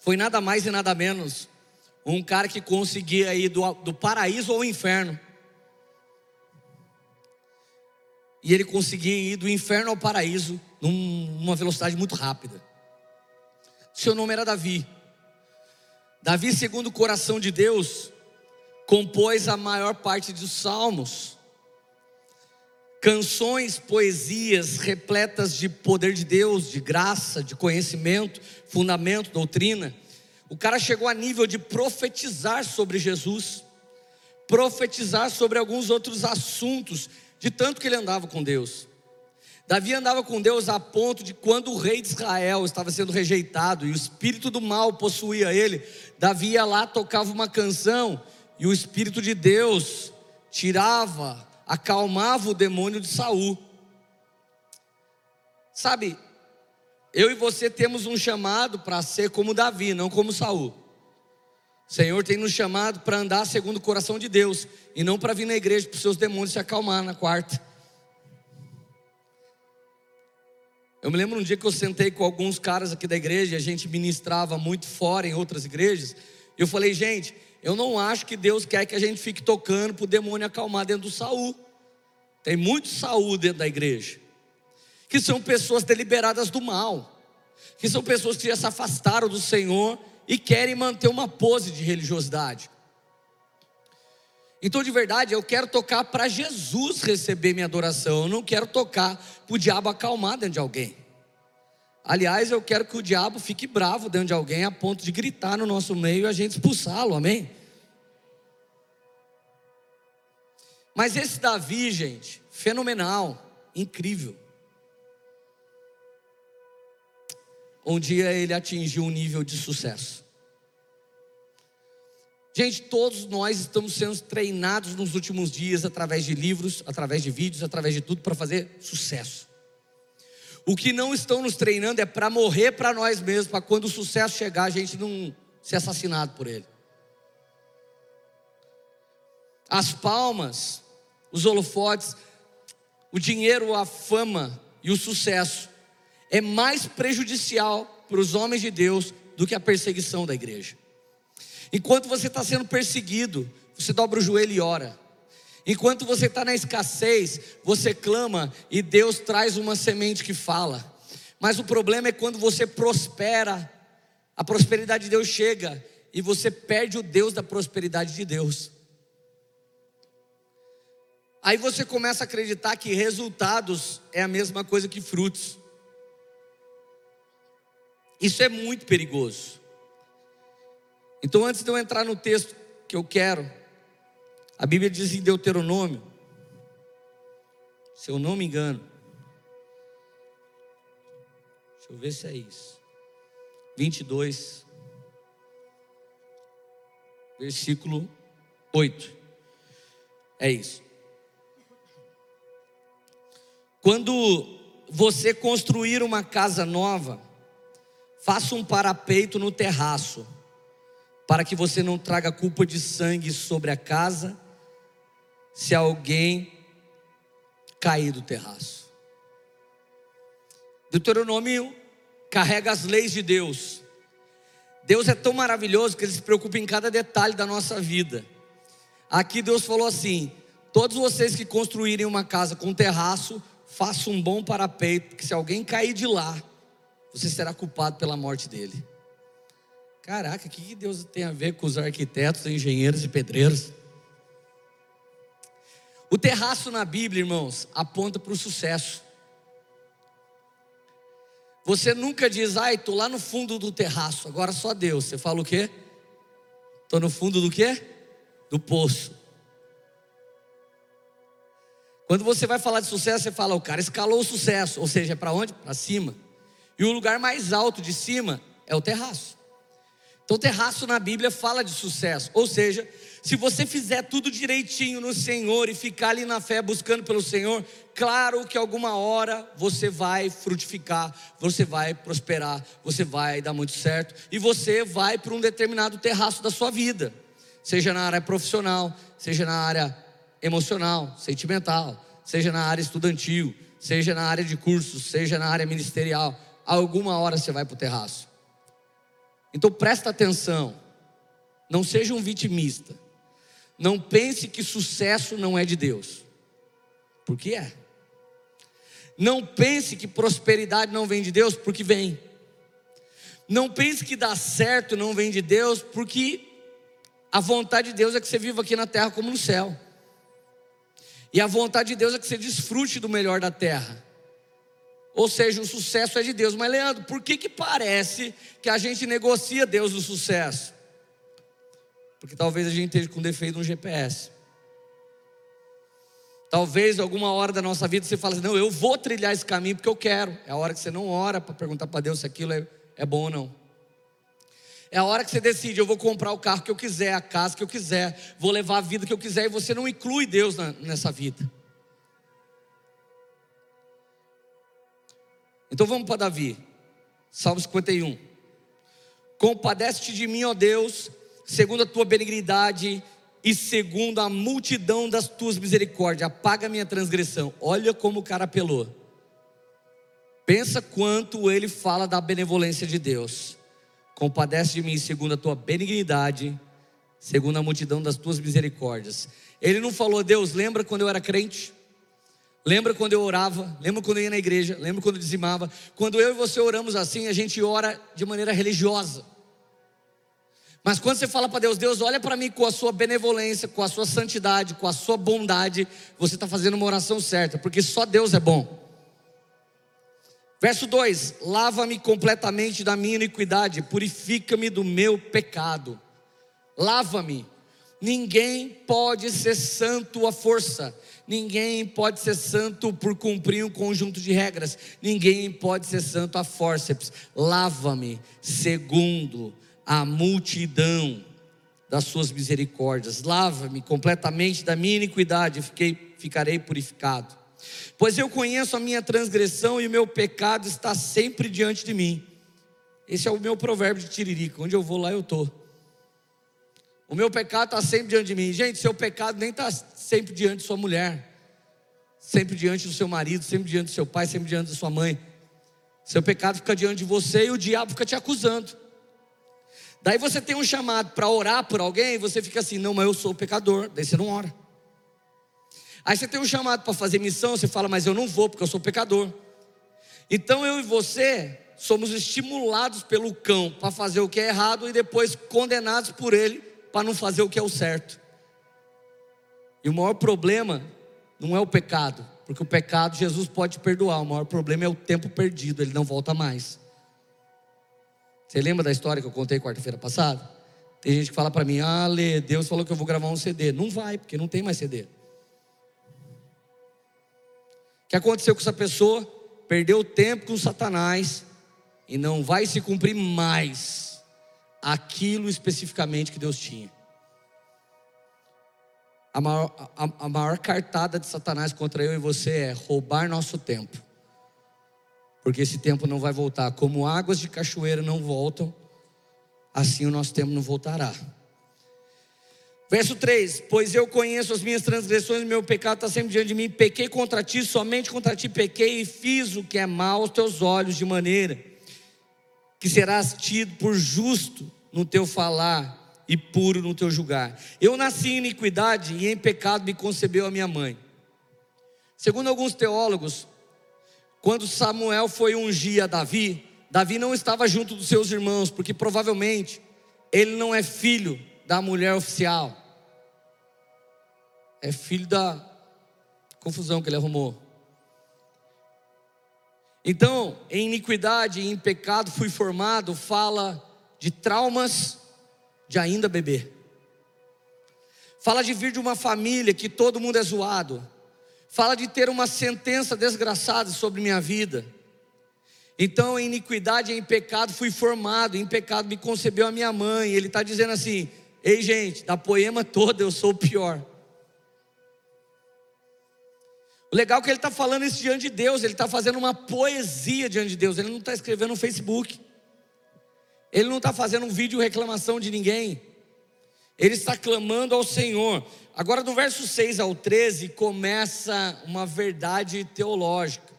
foi nada mais e nada menos um cara que conseguia ir do, do paraíso ao inferno. E ele conseguia ir do inferno ao paraíso numa velocidade muito rápida. Seu nome era Davi. Davi, segundo o coração de Deus, compôs a maior parte dos salmos. Canções, poesias repletas de poder de Deus, de graça, de conhecimento, fundamento, doutrina. O cara chegou a nível de profetizar sobre Jesus, profetizar sobre alguns outros assuntos, de tanto que ele andava com Deus. Davi andava com Deus a ponto de quando o rei de Israel estava sendo rejeitado e o espírito do mal possuía ele, Davi ia lá, tocava uma canção e o espírito de Deus tirava, acalmava o demônio de Saul. Sabe, eu e você temos um chamado para ser como Davi, não como Saul. O Senhor tem nos chamado para andar segundo o coração de Deus e não para vir na igreja para os seus demônios se acalmar na quarta. Eu me lembro um dia que eu sentei com alguns caras aqui da igreja, a gente ministrava muito fora em outras igrejas. Eu falei, gente, eu não acho que Deus quer que a gente fique tocando para o demônio acalmar dentro do Saul. Tem muito Saul dentro da igreja, que são pessoas deliberadas do mal, que são pessoas que já se afastaram do Senhor e querem manter uma pose de religiosidade. Então, de verdade, eu quero tocar para Jesus receber minha adoração. Eu não quero tocar para o diabo acalmar dentro de alguém. Aliás, eu quero que o diabo fique bravo dentro de alguém a ponto de gritar no nosso meio e a gente expulsá-lo, amém? Mas esse Davi, gente, fenomenal, incrível. Um dia ele atingiu um nível de sucesso. Gente, todos nós estamos sendo treinados nos últimos dias através de livros, através de vídeos, através de tudo para fazer sucesso. O que não estão nos treinando é para morrer para nós mesmos, para quando o sucesso chegar a gente não ser assassinado por ele. As palmas, os holofotes, o dinheiro, a fama e o sucesso é mais prejudicial para os homens de Deus do que a perseguição da igreja. Enquanto você está sendo perseguido, você dobra o joelho e ora. Enquanto você está na escassez, você clama e Deus traz uma semente que fala. Mas o problema é quando você prospera, a prosperidade de Deus chega e você perde o Deus da prosperidade de Deus. Aí você começa a acreditar que resultados é a mesma coisa que frutos. Isso é muito perigoso. Então, antes de eu entrar no texto que eu quero, a Bíblia diz em Deuteronômio, se eu não me engano, deixa eu ver se é isso, 22, versículo 8. É isso. Quando você construir uma casa nova, faça um parapeito no terraço, para que você não traga culpa de sangue sobre a casa, se alguém cair do terraço. Deuteronômio carrega as leis de Deus. Deus é tão maravilhoso que Ele se preocupa em cada detalhe da nossa vida. Aqui Deus falou assim: todos vocês que construírem uma casa com terraço, façam um bom parapeito, porque se alguém cair de lá, você será culpado pela morte dele. Caraca, o que Deus tem a ver com os arquitetos, engenheiros e pedreiros? O terraço na Bíblia, irmãos, aponta para o sucesso. Você nunca diz, ai, estou lá no fundo do terraço, agora só Deus. Você fala o quê? Estou no fundo do quê? Do poço. Quando você vai falar de sucesso, você fala, o cara escalou o sucesso, ou seja, é para onde? Para cima. E o lugar mais alto de cima é o terraço. Então, terraço na Bíblia fala de sucesso, ou seja, se você fizer tudo direitinho no Senhor e ficar ali na fé buscando pelo Senhor, claro que alguma hora você vai frutificar, você vai prosperar, você vai dar muito certo e você vai para um determinado terraço da sua vida, seja na área profissional, seja na área emocional, sentimental, seja na área estudantil, seja na área de cursos, seja na área ministerial, alguma hora você vai para o terraço. Então presta atenção, não seja um vitimista. Não pense que sucesso não é de Deus, porque é. Não pense que prosperidade não vem de Deus, porque vem. Não pense que dar certo não vem de Deus, porque a vontade de Deus é que você viva aqui na terra como no céu. E a vontade de Deus é que você desfrute do melhor da terra. Ou seja, o sucesso é de Deus. Mas, Leandro, por que, que parece que a gente negocia Deus do sucesso? Porque talvez a gente esteja com defeito no GPS. Talvez alguma hora da nossa vida você fale assim: não, eu vou trilhar esse caminho porque eu quero. É a hora que você não ora para perguntar para Deus se aquilo é, é bom ou não. É a hora que você decide: eu vou comprar o carro que eu quiser, a casa que eu quiser, vou levar a vida que eu quiser, e você não inclui Deus na, nessa vida. Então vamos para Davi, Salmo 51. Compadece-te de mim, ó Deus, segundo a tua benignidade e segundo a multidão das tuas misericórdias, apaga a minha transgressão. Olha como o cara apelou. Pensa quanto ele fala da benevolência de Deus. Compadece de mim segundo a tua benignidade, segundo a multidão das tuas misericórdias. Ele não falou, Deus, lembra quando eu era crente? Lembra quando eu orava? Lembra quando eu ia na igreja? Lembra quando eu dizimava? Quando eu e você oramos assim, a gente ora de maneira religiosa. Mas quando você fala para Deus, Deus, olha para mim com a sua benevolência, com a sua santidade, com a sua bondade, você está fazendo uma oração certa, porque só Deus é bom. Verso 2: Lava-me completamente da minha iniquidade, purifica-me do meu pecado. Lava-me. Ninguém pode ser santo à força. Ninguém pode ser santo por cumprir um conjunto de regras. Ninguém pode ser santo a forceps. Lava-me segundo a multidão das suas misericórdias. Lava-me completamente da minha iniquidade, fiquei, ficarei purificado. Pois eu conheço a minha transgressão e o meu pecado está sempre diante de mim. Esse é o meu provérbio de Tiririca. Onde eu vou, lá eu estou. O meu pecado está sempre diante de mim. Gente, seu pecado nem está sempre diante de sua mulher, sempre diante do seu marido, sempre diante do seu pai, sempre diante da sua mãe. Seu pecado fica diante de você e o diabo fica te acusando. Daí você tem um chamado para orar por alguém, e você fica assim: não, mas eu sou pecador. Daí você não ora. Aí você tem um chamado para fazer missão, você fala, mas eu não vou porque eu sou pecador. Então eu e você somos estimulados pelo cão para fazer o que é errado e depois condenados por ele para não fazer o que é o certo. E o maior problema não é o pecado, porque o pecado Jesus pode perdoar, o maior problema é o tempo perdido, ele não volta mais. Você lembra da história que eu contei quarta-feira passada? Tem gente que fala para mim: Ah, Lê, Deus falou que eu vou gravar um CD. Não vai, porque não tem mais CD. O que aconteceu com essa pessoa? Perdeu tempo com Satanás e não vai se cumprir mais aquilo especificamente que Deus tinha. A maior, a, a maior cartada de Satanás contra eu e você é roubar nosso tempo. Porque esse tempo não vai voltar. Como águas de cachoeira não voltam, assim o nosso tempo não voltará. Verso 3: Pois eu conheço as minhas transgressões, meu pecado está sempre diante de mim. Pequei contra ti, somente contra ti pequei e fiz o que é mal aos teus olhos, de maneira que serás tido por justo no teu falar e puro no teu julgar. Eu nasci em iniquidade e em pecado me concebeu a minha mãe. Segundo alguns teólogos, quando Samuel foi ungir a Davi, Davi não estava junto dos seus irmãos, porque provavelmente ele não é filho da mulher oficial. É filho da confusão que ele arrumou. Então, em iniquidade e em pecado fui formado, fala de traumas de ainda beber. Fala de vir de uma família que todo mundo é zoado. Fala de ter uma sentença desgraçada sobre minha vida. Então, em iniquidade e em pecado fui formado, em pecado me concebeu a minha mãe. Ele está dizendo assim: Ei, gente, da poema toda eu sou o pior. Legal que ele está falando isso diante de Deus, ele está fazendo uma poesia diante de Deus, ele não está escrevendo no Facebook, ele não está fazendo um vídeo reclamação de ninguém, ele está clamando ao Senhor. Agora, do verso 6 ao 13, começa uma verdade teológica,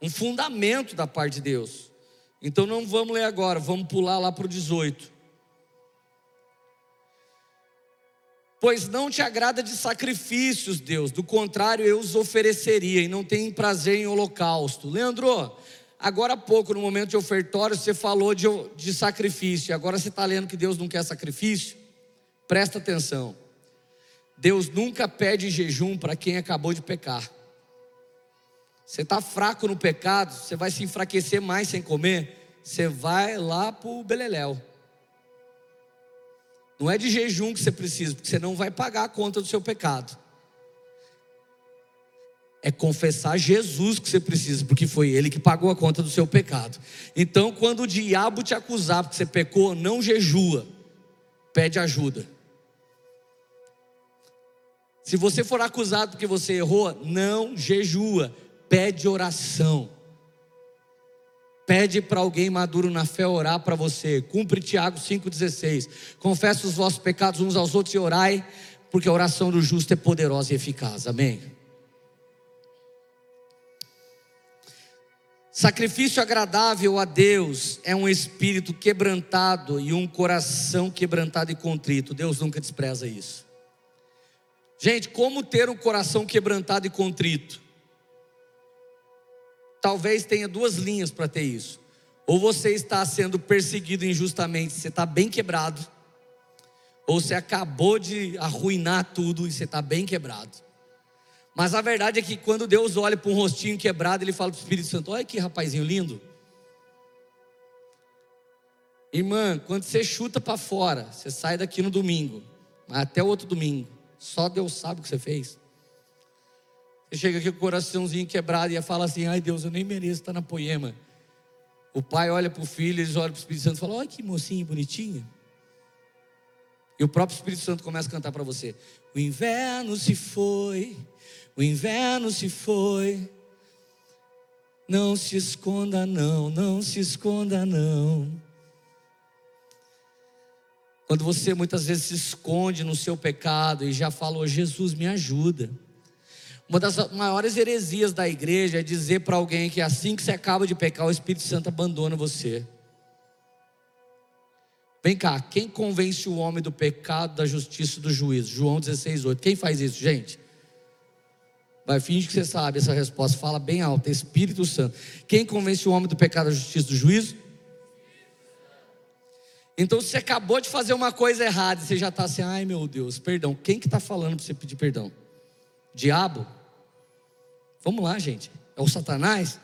um fundamento da parte de Deus. Então, não vamos ler agora, vamos pular lá para o 18. Pois não te agrada de sacrifícios, Deus, do contrário eu os ofereceria, e não tem prazer em holocausto. Leandro, agora há pouco, no momento de ofertório, você falou de, de sacrifício, agora você está lendo que Deus não quer sacrifício? Presta atenção. Deus nunca pede jejum para quem acabou de pecar. Você está fraco no pecado, você vai se enfraquecer mais sem comer, você vai lá para o beleléu. Não é de jejum que você precisa, porque você não vai pagar a conta do seu pecado. É confessar Jesus que você precisa, porque foi Ele que pagou a conta do seu pecado. Então, quando o diabo te acusar porque você pecou, não jejua, pede ajuda. Se você for acusado porque você errou, não jejua, pede oração. Pede para alguém maduro na fé orar para você. Cumpre Tiago 5,16. Confessa os vossos pecados uns aos outros e orai, porque a oração do justo é poderosa e eficaz. Amém. Sacrifício agradável a Deus é um espírito quebrantado e um coração quebrantado e contrito. Deus nunca despreza isso. Gente, como ter um coração quebrantado e contrito? Talvez tenha duas linhas para ter isso. Ou você está sendo perseguido injustamente, você está bem quebrado, ou você acabou de arruinar tudo e você está bem quebrado. Mas a verdade é que quando Deus olha para um rostinho quebrado, Ele fala para o Espírito Santo: Olha que rapazinho lindo. Irmã, quando você chuta para fora, você sai daqui no domingo, até o outro domingo, só Deus sabe o que você fez. Chega aqui com o coraçãozinho quebrado e fala assim: ai Deus, eu nem mereço estar na poema. O pai olha para o filho, eles olham para o Espírito Santo e falam: olha que mocinho bonitinho. E o próprio Espírito Santo começa a cantar para você: O inverno se foi, o inverno se foi. Não se esconda, não, não se esconda, não. Quando você muitas vezes se esconde no seu pecado e já falou, Jesus, me ajuda. Uma das maiores heresias da igreja é dizer para alguém que assim que você acaba de pecar, o Espírito Santo abandona você. Vem cá, quem convence o homem do pecado, da justiça e do juízo? João 16, 8. Quem faz isso, gente? Vai, finge que você sabe essa resposta, fala bem alto, Espírito Santo. Quem convence o homem do pecado, da justiça e do juízo? Então você acabou de fazer uma coisa errada e você já está assim, ai meu Deus, perdão. Quem que está falando para você pedir perdão? Diabo? Vamos lá, gente. É o Satanás?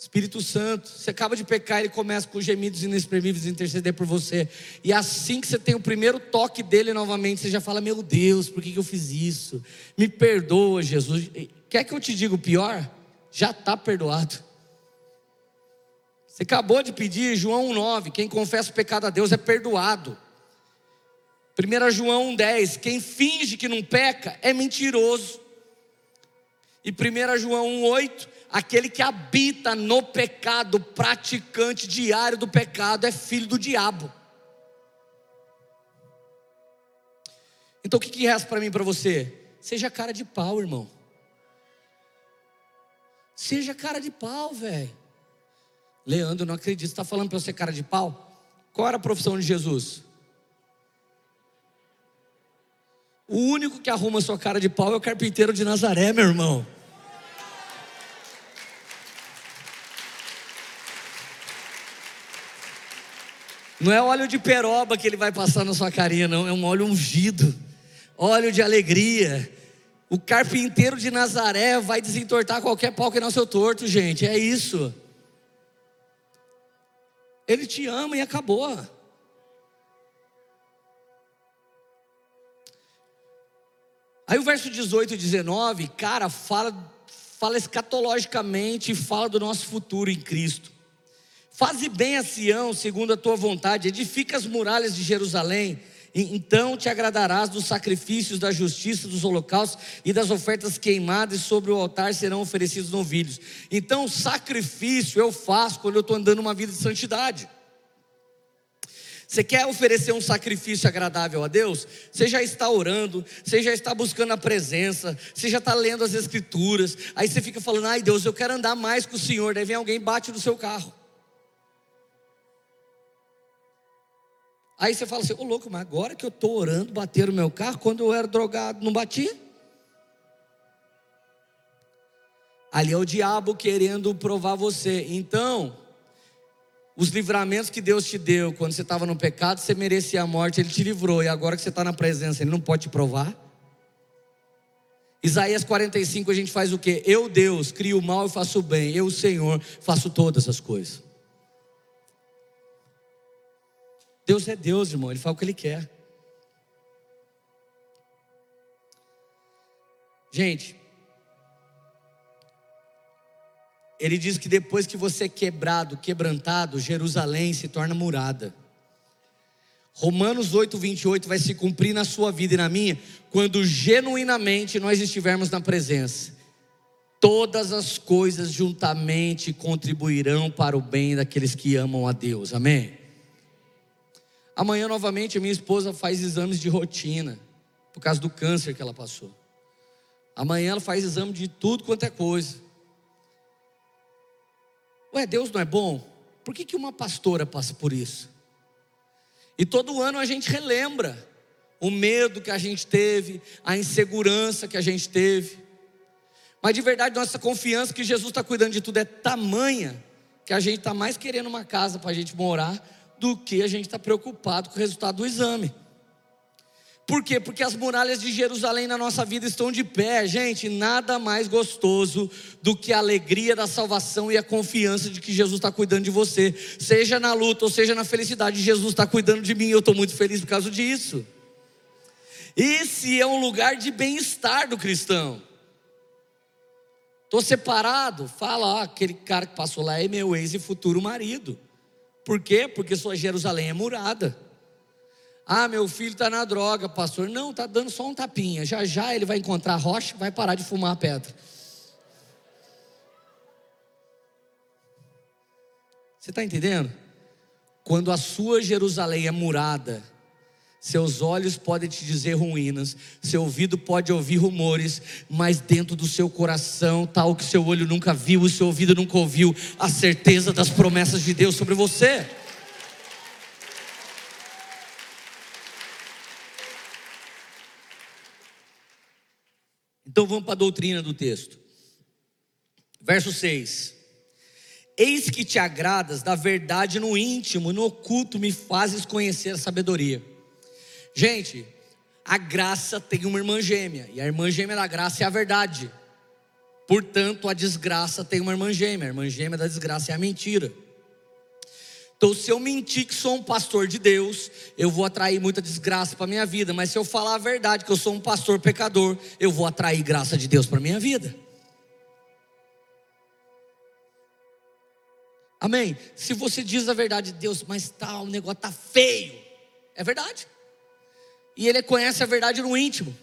Espírito Santo, você acaba de pecar, ele começa com gemidos inexprimíveis interceder por você. E assim que você tem o primeiro toque dele novamente, você já fala: Meu Deus, por que, que eu fiz isso? Me perdoa, Jesus. Quer que eu te diga o pior? Já está perdoado. Você acabou de pedir, João 1,9: Quem confessa o pecado a Deus é perdoado. 1 João 1,10: quem finge que não peca é mentiroso. E 1 João 1,8: aquele que habita no pecado, praticante diário do pecado, é filho do diabo. Então o que, que resta para mim para você? Seja cara de pau, irmão. Seja cara de pau, velho. Leandro, não acredito, está falando para eu ser cara de pau? Qual era a profissão de Jesus? O único que arruma sua cara de pau é o carpinteiro de Nazaré, meu irmão. Não é óleo de peroba que ele vai passar na sua carinha, não, é um óleo ungido, óleo de alegria. O carpinteiro de Nazaré vai desentortar qualquer pau que nasceu torto, gente, é isso. Ele te ama e acabou. Aí o verso 18 e 19, cara, fala, fala escatologicamente, fala do nosso futuro em Cristo. Faze bem a Sião, segundo a tua vontade, edifica as muralhas de Jerusalém, então te agradarás dos sacrifícios da justiça, dos holocaustos e das ofertas queimadas, sobre o altar serão oferecidos novilhos. Então, sacrifício eu faço quando eu estou andando uma vida de santidade. Você quer oferecer um sacrifício agradável a Deus? Você já está orando, você já está buscando a presença, você já está lendo as escrituras, aí você fica falando, ai Deus, eu quero andar mais com o Senhor, daí vem alguém e bate no seu carro. Aí você fala assim, ô louco, mas agora que eu estou orando, bateram o meu carro, quando eu era drogado, não batia? Ali é o diabo querendo provar você. Então, os livramentos que Deus te deu quando você estava no pecado, você merecia a morte, Ele te livrou. E agora que você está na presença, Ele não pode te provar? Isaías 45 a gente faz o que? Eu, Deus, crio o mal e faço o bem. Eu, Senhor, faço todas as coisas. Deus é Deus, irmão, Ele faz o que Ele quer. Gente, Ele diz que depois que você é quebrado, quebrantado, Jerusalém se torna murada. Romanos 8, 28 vai se cumprir na sua vida e na minha, quando genuinamente nós estivermos na presença. Todas as coisas juntamente contribuirão para o bem daqueles que amam a Deus. Amém? Amanhã, novamente, minha esposa faz exames de rotina, por causa do câncer que ela passou. Amanhã ela faz exame de tudo quanto é coisa. Ué, Deus não é bom? Por que, que uma pastora passa por isso? E todo ano a gente relembra o medo que a gente teve, a insegurança que a gente teve. Mas de verdade, nossa confiança que Jesus está cuidando de tudo é tamanha que a gente está mais querendo uma casa para a gente morar do que a gente está preocupado com o resultado do exame. Por quê? Porque as muralhas de Jerusalém na nossa vida estão de pé, gente. Nada mais gostoso do que a alegria da salvação e a confiança de que Jesus está cuidando de você, seja na luta ou seja na felicidade. Jesus está cuidando de mim. Eu estou muito feliz por causa disso. Esse é um lugar de bem-estar do cristão. Estou separado, fala, aquele cara que passou lá é meu ex e futuro marido. Por quê? Porque sua Jerusalém é murada. Ah, meu filho está na droga, pastor. Não, está dando só um tapinha. Já já ele vai encontrar rocha, vai parar de fumar a pedra. Você está entendendo? Quando a sua Jerusalém é murada, seus olhos podem te dizer ruínas, seu ouvido pode ouvir rumores, mas dentro do seu coração o que seu olho nunca viu, o seu ouvido nunca ouviu, a certeza das promessas de Deus sobre você. Então vamos para a doutrina do texto. Verso 6. Eis que te agradas da verdade no íntimo, no oculto me fazes conhecer a sabedoria. Gente, a graça tem uma irmã gêmea, e a irmã gêmea da graça é a verdade. Portanto, a desgraça tem uma irmã gêmea, a irmã gêmea da desgraça é a mentira. Então, se eu mentir que sou um pastor de Deus, eu vou atrair muita desgraça para minha vida. Mas se eu falar a verdade que eu sou um pastor pecador, eu vou atrair graça de Deus para minha vida. Amém? Se você diz a verdade de Deus, mas tá, o negócio tá feio, é verdade. e ele conhece a verdade no íntimo.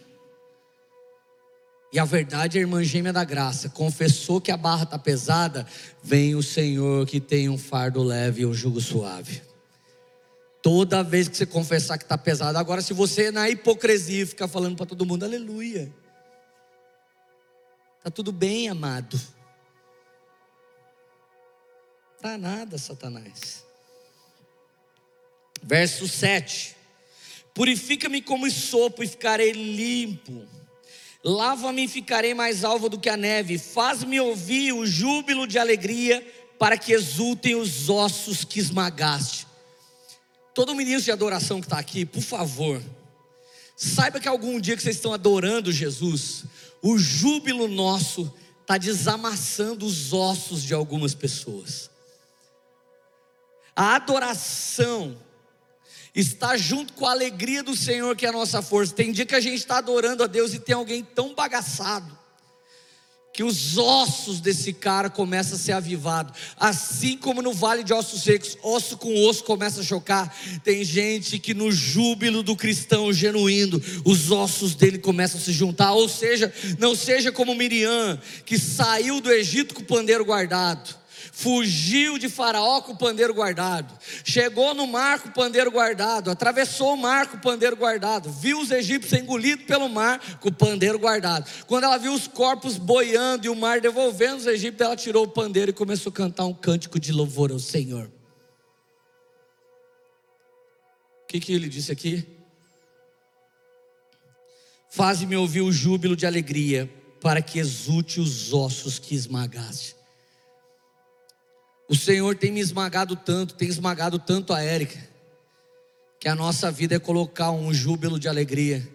E a verdade é a irmã gêmea da graça. Confessou que a barra está pesada, vem o Senhor que tem um fardo leve e um jugo suave. Toda vez que você confessar que está pesado. Agora, se você na hipocrisia ficar falando para todo mundo, aleluia. Está tudo bem, amado. Tá nada, Satanás. Verso 7. Purifica-me como sopo e ficarei limpo. Lava-me e ficarei mais alvo do que a neve. Faz-me ouvir o júbilo de alegria, para que exultem os ossos que esmagaste. Todo ministro de adoração que está aqui, por favor, saiba que algum dia que vocês estão adorando Jesus, o júbilo nosso está desamassando os ossos de algumas pessoas. A adoração está junto com a alegria do Senhor, que é a nossa força. Tem dia que a gente está adorando a Deus e tem alguém tão bagaçado, que os ossos desse cara começam a ser avivados. Assim como no vale de ossos secos, osso com osso começa a chocar. Tem gente que no júbilo do cristão genuíno, os ossos dele começam a se juntar. Ou seja, não seja como Miriam, que saiu do Egito com o pandeiro guardado fugiu de Faraó com o pandeiro guardado, chegou no mar com o pandeiro guardado, atravessou o mar com o pandeiro guardado, viu os egípcios engolidos pelo mar com o pandeiro guardado. Quando ela viu os corpos boiando e o mar devolvendo os egípcios, ela tirou o pandeiro e começou a cantar um cântico de louvor ao Senhor. O que, que ele disse aqui? Faze-me ouvir o júbilo de alegria, para que exulte os ossos que esmagaste. O Senhor tem me esmagado tanto, tem esmagado tanto a Érica, que a nossa vida é colocar um júbilo de alegria.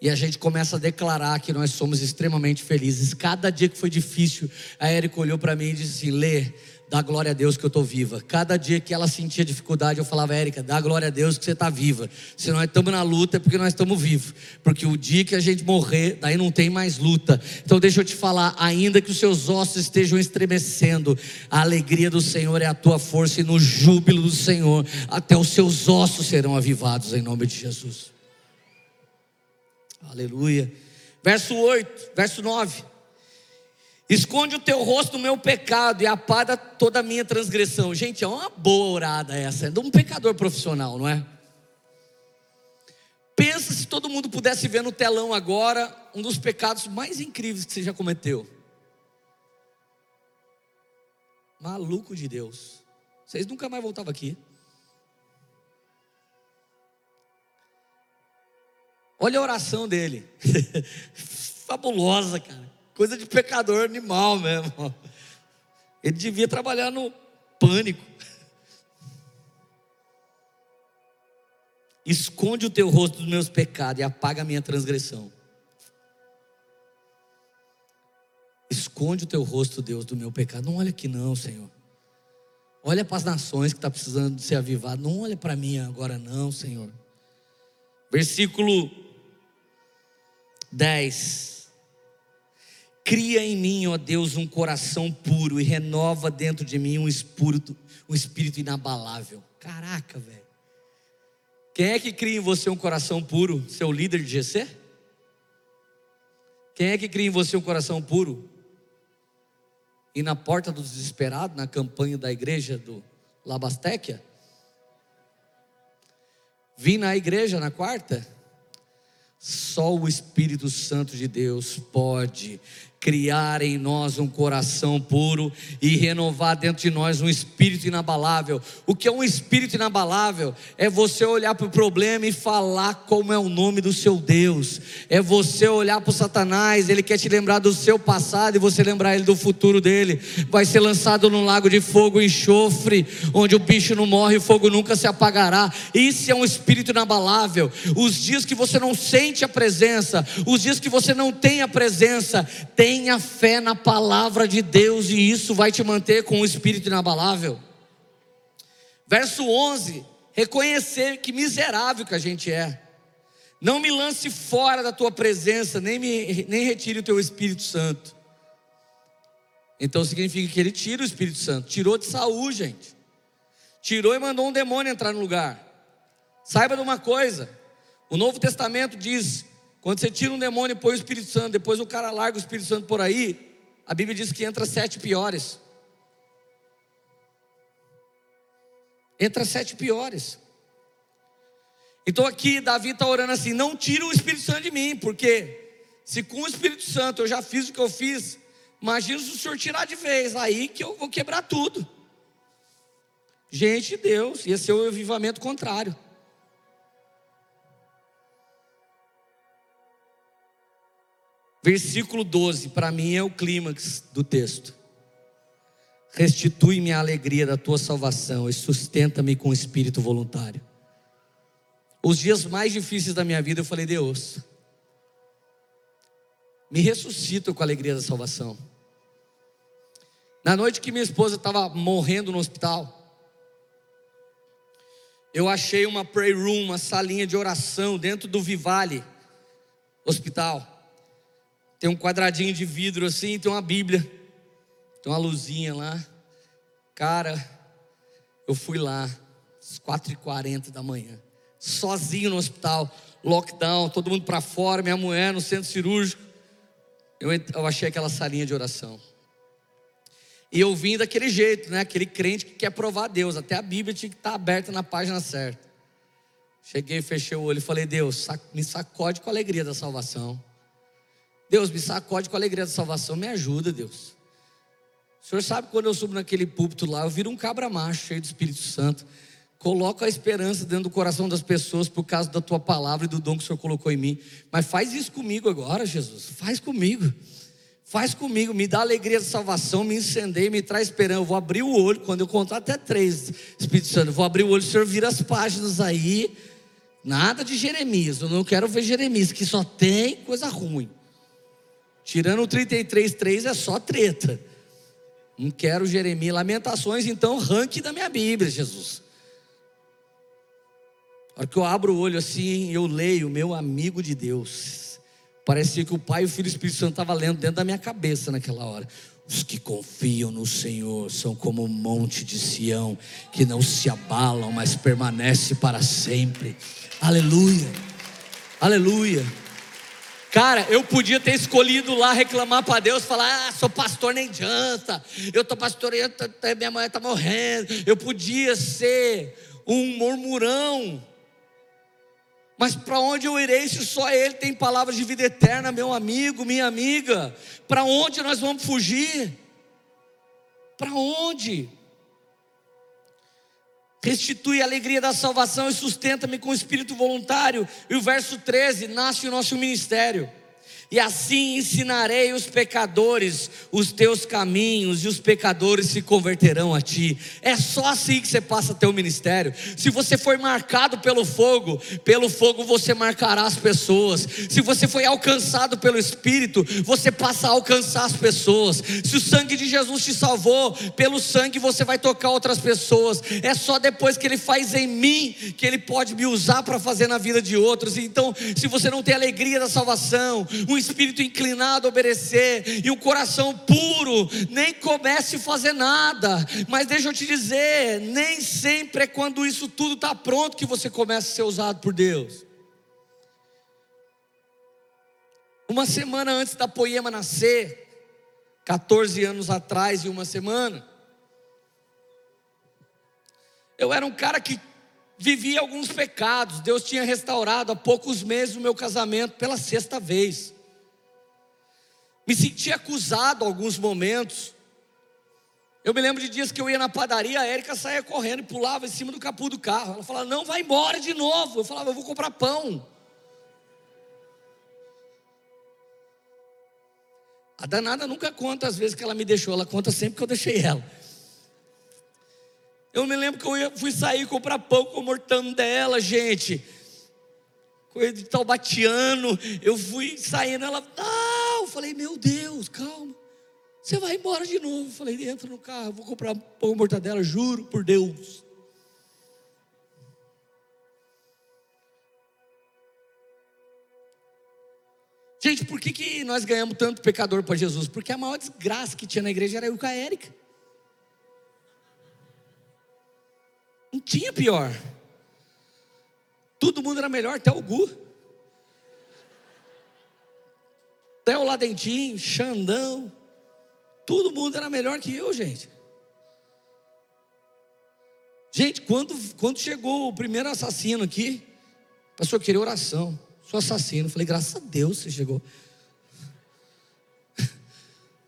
E a gente começa a declarar que nós somos extremamente felizes. Cada dia que foi difícil, a Érica olhou para mim e disse assim: Lê, dá glória a Deus que eu estou viva. Cada dia que ela sentia dificuldade, eu falava, Érica, dá glória a Deus que você está viva. Se nós estamos na luta, é porque nós estamos vivos. Porque o dia que a gente morrer, daí não tem mais luta. Então deixa eu te falar, ainda que os seus ossos estejam estremecendo, a alegria do Senhor é a tua força, e no júbilo do Senhor, até os seus ossos serão avivados em nome de Jesus. Aleluia. Verso 8, verso 9. Esconde o teu rosto no meu pecado e apaga toda a minha transgressão. Gente, é uma boa orada essa, é de um pecador profissional, não é? Pensa se todo mundo pudesse ver no telão agora um dos pecados mais incríveis que você já cometeu. Maluco de Deus. Vocês nunca mais voltavam aqui. Olha a oração dele. Fabulosa, cara. Coisa de pecador animal mesmo. Ele devia trabalhar no pânico. Esconde o teu rosto dos meus pecados e apaga a minha transgressão. Esconde o teu rosto, Deus, do meu pecado. Não olha aqui, não, Senhor. Olha para as nações que está precisando ser avivado. Não olha para mim agora, não, Senhor. Versículo 10. Cria em mim, ó Deus, um coração puro e renova dentro de mim um espírito, um espírito inabalável. Caraca, velho. Quem é que cria em você um coração puro? Seu líder de GC? Quem é que cria em você um coração puro? E na porta do desesperado, na campanha da igreja do Labastéquia? Vim na igreja na quarta? Só o Espírito Santo de Deus pode criar em nós um coração puro e renovar dentro de nós um espírito inabalável. O que é um espírito inabalável? É você olhar para o problema e falar como é o nome do seu Deus. É você olhar para o Satanás, ele quer te lembrar do seu passado e você lembrar ele do futuro dele. Vai ser lançado num lago de fogo e enxofre, onde o bicho não morre e o fogo nunca se apagará. Isso é um espírito inabalável. Os dias que você não sente a presença, os dias que você não tem a presença, tem Tenha fé na palavra de Deus e isso vai te manter com o espírito inabalável. Verso 11: reconhecer que miserável que a gente é. Não me lance fora da tua presença, nem, me, nem retire o teu Espírito Santo. Então significa que ele tira o Espírito Santo. Tirou de Saul, gente. Tirou e mandou um demônio entrar no lugar. Saiba de uma coisa: O Novo Testamento diz: quando você tira um demônio e põe o Espírito Santo, depois o cara larga o Espírito Santo por aí, a Bíblia diz que entra sete piores. Entra sete piores. Então aqui Davi está orando assim: não tira o Espírito Santo de mim, porque se com o Espírito Santo eu já fiz o que eu fiz, imagina se o Senhor tirar de vez, aí que eu vou quebrar tudo. Gente de Deus, ia ser o avivamento contrário. Versículo 12, para mim é o clímax do texto. Restitui-me a alegria da tua salvação e sustenta-me com espírito voluntário. Os dias mais difíceis da minha vida eu falei, Deus, me ressuscita com a alegria da salvação. Na noite que minha esposa estava morrendo no hospital, eu achei uma prayer room, uma salinha de oração dentro do Vivale Hospital. Tem um quadradinho de vidro assim, tem uma Bíblia, tem uma luzinha lá. Cara, eu fui lá, às 4h40 da manhã, sozinho no hospital, lockdown, todo mundo para fora, minha mulher no centro cirúrgico. Eu, eu achei aquela salinha de oração. E eu vim daquele jeito, né? Aquele crente que quer provar a Deus. Até a Bíblia tinha que estar aberta na página certa. Cheguei, fechei o olho e falei: Deus, me sacode com a alegria da salvação. Deus, me sacode com a alegria da salvação, me ajuda, Deus. O Senhor sabe quando eu subo naquele púlpito lá, eu viro um cabra macho cheio do Espírito Santo. Coloco a esperança dentro do coração das pessoas por causa da tua palavra e do dom que o Senhor colocou em mim. Mas faz isso comigo agora, Jesus. Faz comigo. Faz comigo, me dá alegria da salvação, me incendeia, me traz esperança. Eu vou abrir o olho, quando eu contar até três, Espírito Santo, vou abrir o olho, o Senhor vira as páginas aí. Nada de Jeremias, eu não quero ver Jeremias, que só tem coisa ruim. Tirando o 33,3 é só treta. Não quero Jeremias. Lamentações, então, ranque da minha Bíblia, Jesus. A hora que eu abro o olho assim, eu leio, meu amigo de Deus. Parecia que o Pai, o Filho e o Espírito Santo estavam lendo dentro da minha cabeça naquela hora. Os que confiam no Senhor são como o um monte de Sião, que não se abalam, mas permanece para sempre. Aleluia. Aleluia. Cara, eu podia ter escolhido lá reclamar para Deus, falar: ah, sou pastor, nem adianta, eu estou pastoreando, minha mãe está morrendo. Eu podia ser um murmurão, mas para onde eu irei se só Ele tem palavras de vida eterna, meu amigo, minha amiga? Para onde nós vamos fugir? Para onde? Restitui a alegria da salvação e sustenta-me com o espírito voluntário. E o verso 13: nasce o nosso ministério e assim ensinarei os pecadores os teus caminhos, e os pecadores se converterão a ti. É só assim que você passa teu ministério. Se você foi marcado pelo fogo, pelo fogo você marcará as pessoas. Se você foi alcançado pelo Espírito, você passa a alcançar as pessoas. Se o sangue de Jesus te salvou, pelo sangue você vai tocar outras pessoas. É só depois que Ele faz em mim que Ele pode me usar para fazer na vida de outros. Então, se você não tem alegria da salvação, um espírito inclinado a obedecer e um coração puro, nem comece a fazer nada. Mas deixa eu te dizer, nem sempre é quando isso tudo está pronto que você começa a ser usado por Deus. Uma semana antes da poema nascer, 14 anos atrás e uma semana, eu era um cara que vivia alguns pecados. Deus tinha restaurado há poucos meses o meu casamento pela sexta vez. Me senti acusado alguns momentos. Eu me lembro de dias que eu ia na padaria, a Érica saía correndo e pulava em cima do capô do carro. Ela falava, não, vai embora de novo. Eu falava, eu vou comprar pão. A danada nunca conta as vezes que ela me deixou, ela conta sempre que eu deixei ela. Eu me lembro que eu fui sair comprar pão com mortandela, gente. Coisa de Taubatiano. Eu fui saindo, ela. Ah, falei, meu Deus, calma. Você vai embora de novo. falei, entra no carro, vou comprar pão mortadela, juro por Deus. Gente, por que, que nós ganhamos tanto pecador para Jesus? Porque a maior desgraça que tinha na igreja era eu a Érica. Não tinha pior. Todo mundo era melhor, até o Gu. Até o Ladentim, Xandão. Todo mundo era melhor que eu, gente. Gente, quando, quando chegou o primeiro assassino aqui, o pastor queria oração. Sou assassino. Falei, graças a Deus você chegou.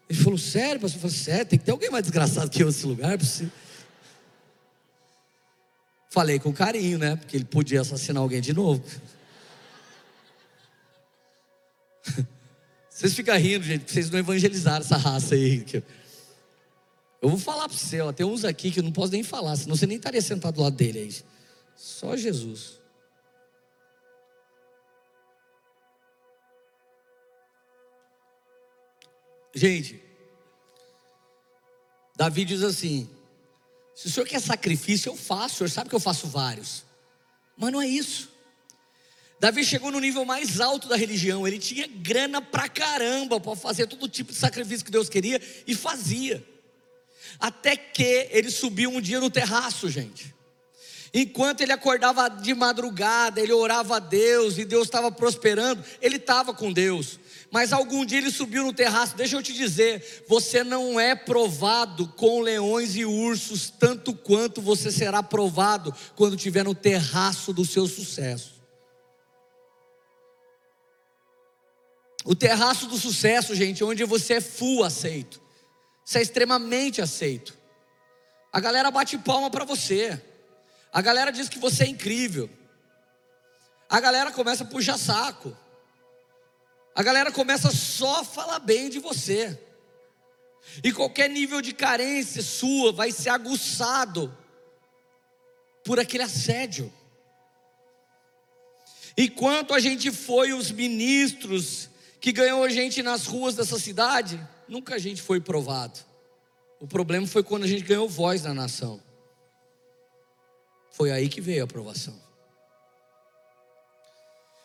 Ele falou, sério, pastor? Eu falei, sério, tem que ter alguém mais desgraçado que eu nesse lugar. É falei com carinho, né? Porque ele podia assassinar alguém de novo. Vocês ficam rindo, gente, porque vocês não evangelizaram essa raça aí. Eu vou falar para você, ó, tem uns aqui que eu não posso nem falar, senão você nem estaria sentado do lado dele aí. Só Jesus. Gente, Davi diz assim: se o senhor quer sacrifício, eu faço, o senhor sabe que eu faço vários. Mas não é isso. Davi chegou no nível mais alto da religião, ele tinha grana pra caramba para fazer todo tipo de sacrifício que Deus queria e fazia. Até que ele subiu um dia no terraço, gente. Enquanto ele acordava de madrugada, ele orava a Deus e Deus estava prosperando, ele estava com Deus. Mas algum dia ele subiu no terraço. Deixa eu te dizer, você não é provado com leões e ursos tanto quanto você será provado quando estiver no terraço do seu sucesso. O terraço do sucesso, gente, onde você é full aceito. Você é extremamente aceito. A galera bate palma para você. A galera diz que você é incrível. A galera começa a puxar saco. A galera começa só a falar bem de você. E qualquer nível de carência sua vai ser aguçado por aquele assédio. Enquanto a gente foi os ministros que ganhou a gente nas ruas dessa cidade, nunca a gente foi provado. O problema foi quando a gente ganhou voz na nação. Foi aí que veio a aprovação.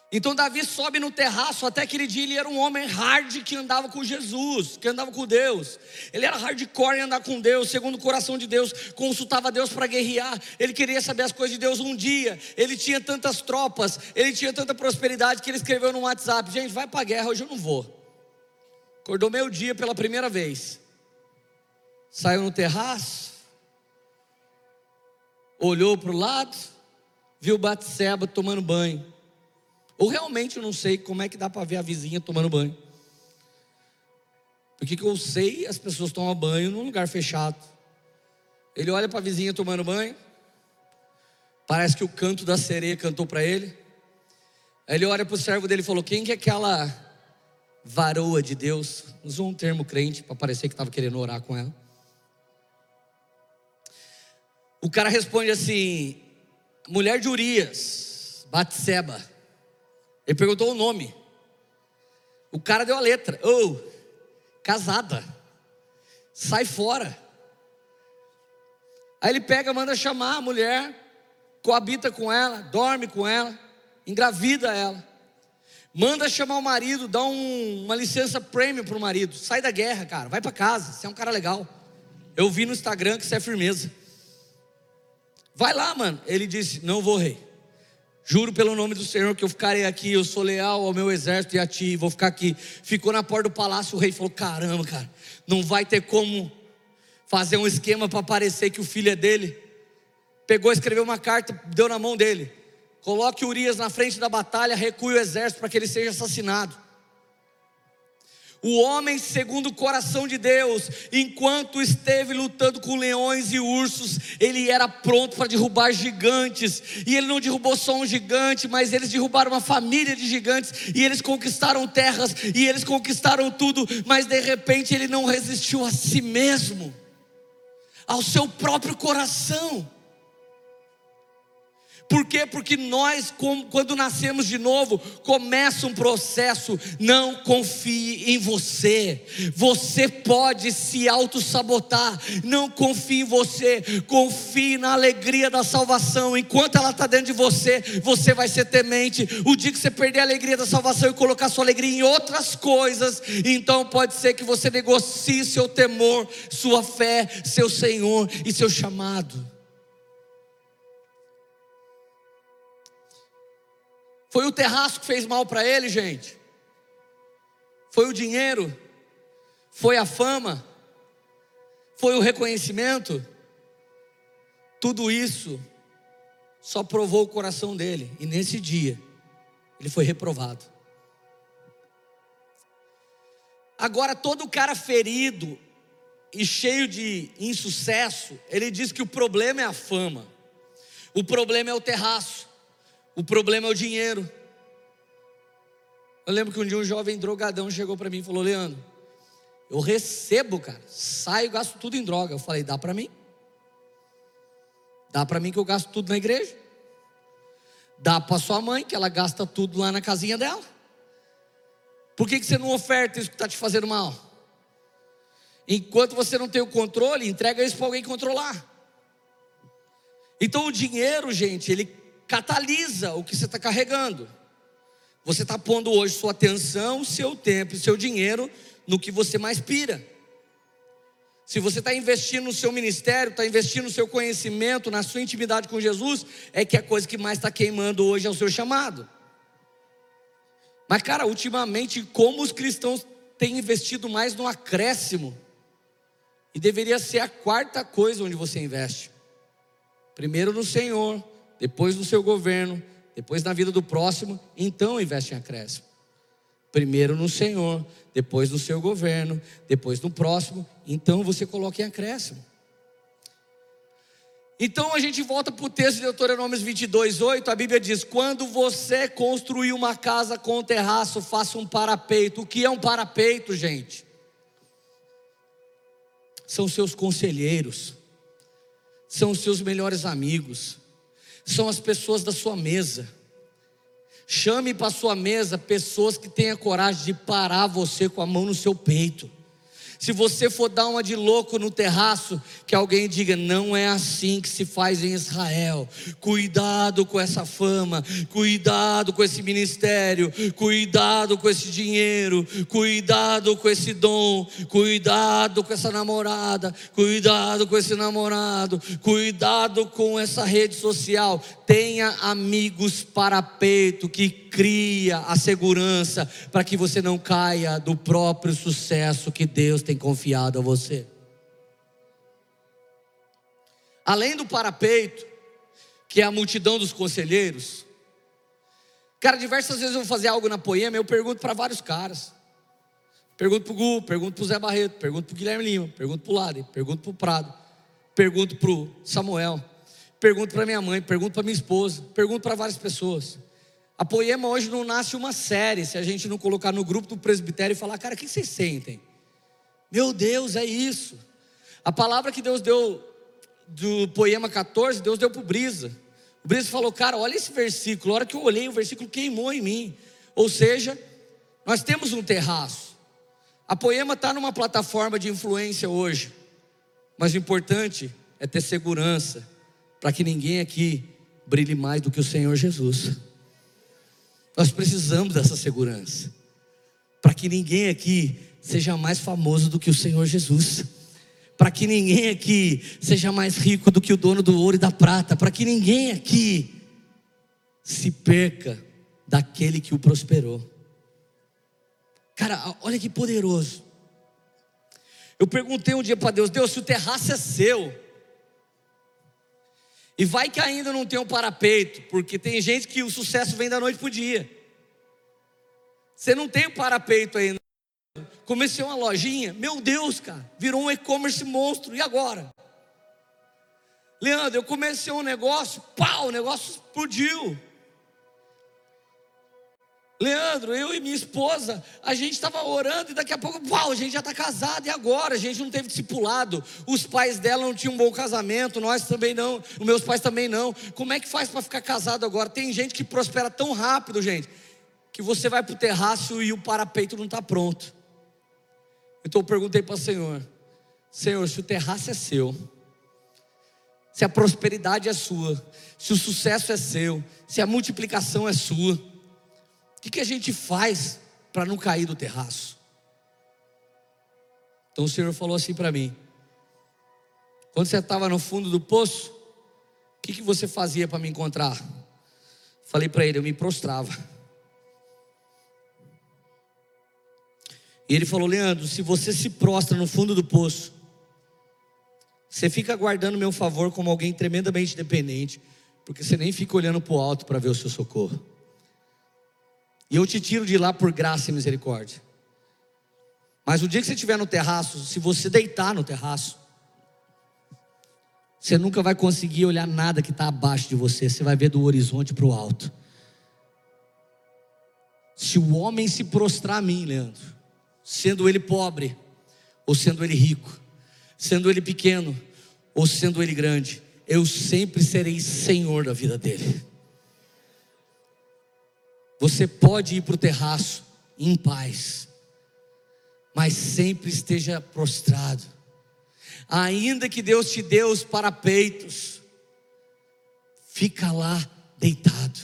Então Davi sobe no terraço, até aquele dia ele era um homem hard que andava com Jesus, que andava com Deus. Ele era hardcore em andar com Deus, segundo o coração de Deus, consultava Deus para guerrear. Ele queria saber as coisas de Deus um dia. Ele tinha tantas tropas, ele tinha tanta prosperidade que ele escreveu no WhatsApp: "Gente, vai para a guerra, hoje eu não vou". Acordou meio dia pela primeira vez. Saiu no terraço, olhou para o lado, viu Batseba tomando banho. Ou realmente eu não sei como é que dá para ver a vizinha tomando banho. Porque que eu sei, as pessoas tomam banho num lugar fechado. Ele olha para a vizinha tomando banho. Parece que o canto da sereia cantou para ele. Aí ele olha para o servo dele e falou: Quem que é aquela varoa de Deus? Usou um termo crente para parecer que estava querendo orar com ela. O cara responde assim: Mulher de Urias, Batseba. Ele perguntou o nome. O cara deu a letra. Oh, casada. Sai fora. Aí ele pega, manda chamar a mulher, coabita com ela, dorme com ela, engravida ela. Manda chamar o marido, dá um, uma licença premium para o marido. Sai da guerra, cara. Vai para casa. Você é um cara legal. Eu vi no Instagram que você é firmeza. Vai lá, mano. Ele disse: Não vou, rei. Juro pelo nome do Senhor que eu ficarei aqui, eu sou leal ao meu exército e a ti, vou ficar aqui. Ficou na porta do palácio, o rei falou: caramba, cara, não vai ter como fazer um esquema para parecer que o filho é dele. Pegou, escreveu uma carta, deu na mão dele. Coloque Urias na frente da batalha, recue o exército para que ele seja assassinado. O homem segundo o coração de Deus, enquanto esteve lutando com leões e ursos, ele era pronto para derrubar gigantes. E ele não derrubou só um gigante, mas eles derrubaram uma família de gigantes. E eles conquistaram terras, e eles conquistaram tudo. Mas de repente ele não resistiu a si mesmo, ao seu próprio coração. Por quê? Porque nós, quando nascemos de novo, começa um processo. Não confie em você. Você pode se auto-sabotar. Não confie em você. Confie na alegria da salvação. Enquanto ela está dentro de você, você vai ser temente. O dia que você perder a alegria da salvação e colocar sua alegria em outras coisas, então pode ser que você negocie seu temor, sua fé, seu Senhor e seu chamado. Foi o terraço que fez mal para ele, gente. Foi o dinheiro. Foi a fama. Foi o reconhecimento. Tudo isso só provou o coração dele. E nesse dia, ele foi reprovado. Agora, todo cara ferido e cheio de insucesso, ele diz que o problema é a fama, o problema é o terraço, o problema é o dinheiro. Eu lembro que um dia um jovem drogadão chegou para mim e falou: Leandro, eu recebo, cara, saio, gasto tudo em droga. Eu falei: dá para mim? Dá para mim que eu gasto tudo na igreja? Dá para sua mãe, que ela gasta tudo lá na casinha dela? Por que, que você não oferta isso que está te fazendo mal? Enquanto você não tem o controle, entrega isso para alguém controlar. Então o dinheiro, gente, ele catalisa o que você está carregando. Você está pondo hoje sua atenção, seu tempo, seu dinheiro no que você mais pira. Se você está investindo no seu ministério, está investindo no seu conhecimento, na sua intimidade com Jesus, é que a coisa que mais está queimando hoje é o seu chamado. Mas, cara, ultimamente, como os cristãos têm investido mais no acréscimo, e deveria ser a quarta coisa onde você investe: primeiro no Senhor, depois no seu governo, depois na vida do próximo, então investe em acréscimo. Primeiro no Senhor, depois no seu governo, depois no próximo, então você coloca em acréscimo. Então a gente volta para o texto de Deuteronômio 22, 8, a Bíblia diz: Quando você construir uma casa com terraço, faça um parapeito. O que é um parapeito, gente? São seus conselheiros, são seus melhores amigos, são as pessoas da sua mesa. Chame para sua mesa pessoas que tenham coragem de parar você com a mão no seu peito. Se você for dar uma de louco no terraço, que alguém diga: não é assim que se faz em Israel. Cuidado com essa fama, cuidado com esse ministério, cuidado com esse dinheiro, cuidado com esse dom, cuidado com essa namorada, cuidado com esse namorado, cuidado com essa rede social. Tenha amigos para peito que cria a segurança para que você não caia do próprio sucesso que Deus tem confiado a você. Além do parapeito, que é a multidão dos conselheiros, cara, diversas vezes eu vou fazer algo na poema, eu pergunto para vários caras. Pergunto para o Gu, pergunto para o Zé Barreto, pergunto para o Guilherme Lima, pergunto para o Lade, pergunto para o Prado, pergunto para o Samuel pergunto para minha mãe, pergunto para minha esposa, pergunto para várias pessoas. A Poema hoje não nasce uma série se a gente não colocar no grupo do presbitério e falar, cara, o que vocês sentem? Meu Deus, é isso. A palavra que Deus deu do Poema 14, Deus deu para o Brisa. O Brisa falou, cara, olha esse versículo. A hora que eu olhei, o versículo queimou em mim. Ou seja, nós temos um terraço. A Poema está numa plataforma de influência hoje. Mas o importante é ter segurança para que ninguém aqui brilhe mais do que o Senhor Jesus. Nós precisamos dessa segurança, para que ninguém aqui seja mais famoso do que o Senhor Jesus, para que ninguém aqui seja mais rico do que o dono do ouro e da prata, para que ninguém aqui se perca daquele que o prosperou. Cara, olha que poderoso. Eu perguntei um dia para Deus: Deus, se o terraço é seu, e vai que ainda não tem um parapeito, porque tem gente que o sucesso vem da noite para o dia. Você não tem o um parapeito ainda. Comecei uma lojinha, meu Deus, cara, virou um e-commerce monstro, e agora? Leandro, eu comecei um negócio, pau, o negócio explodiu. Leandro, eu e minha esposa, a gente estava orando e daqui a pouco, uau, a gente já está casado, e agora? A gente não teve discipulado, os pais dela não tinham um bom casamento, nós também não, os meus pais também não. Como é que faz para ficar casado agora? Tem gente que prospera tão rápido, gente, que você vai para o terraço e o parapeito não está pronto. Então eu perguntei para o Senhor: Senhor, se o terraço é seu, se a prosperidade é sua, se o sucesso é seu, se a multiplicação é sua, o que, que a gente faz para não cair do terraço? Então o Senhor falou assim para mim: quando você estava no fundo do poço, o que, que você fazia para me encontrar? Falei para ele, eu me prostrava. E ele falou: Leandro, se você se prostra no fundo do poço, você fica aguardando meu favor como alguém tremendamente dependente, porque você nem fica olhando para o alto para ver o seu socorro. E eu te tiro de lá por graça e misericórdia. Mas o dia que você estiver no terraço, se você deitar no terraço, você nunca vai conseguir olhar nada que está abaixo de você, você vai ver do horizonte para o alto. Se o homem se prostrar a mim, Leandro, sendo ele pobre ou sendo ele rico, sendo ele pequeno ou sendo ele grande, eu sempre serei senhor da vida dele. Você pode ir para o terraço em paz, mas sempre esteja prostrado. Ainda que Deus te dê os parapeitos, fica lá deitado.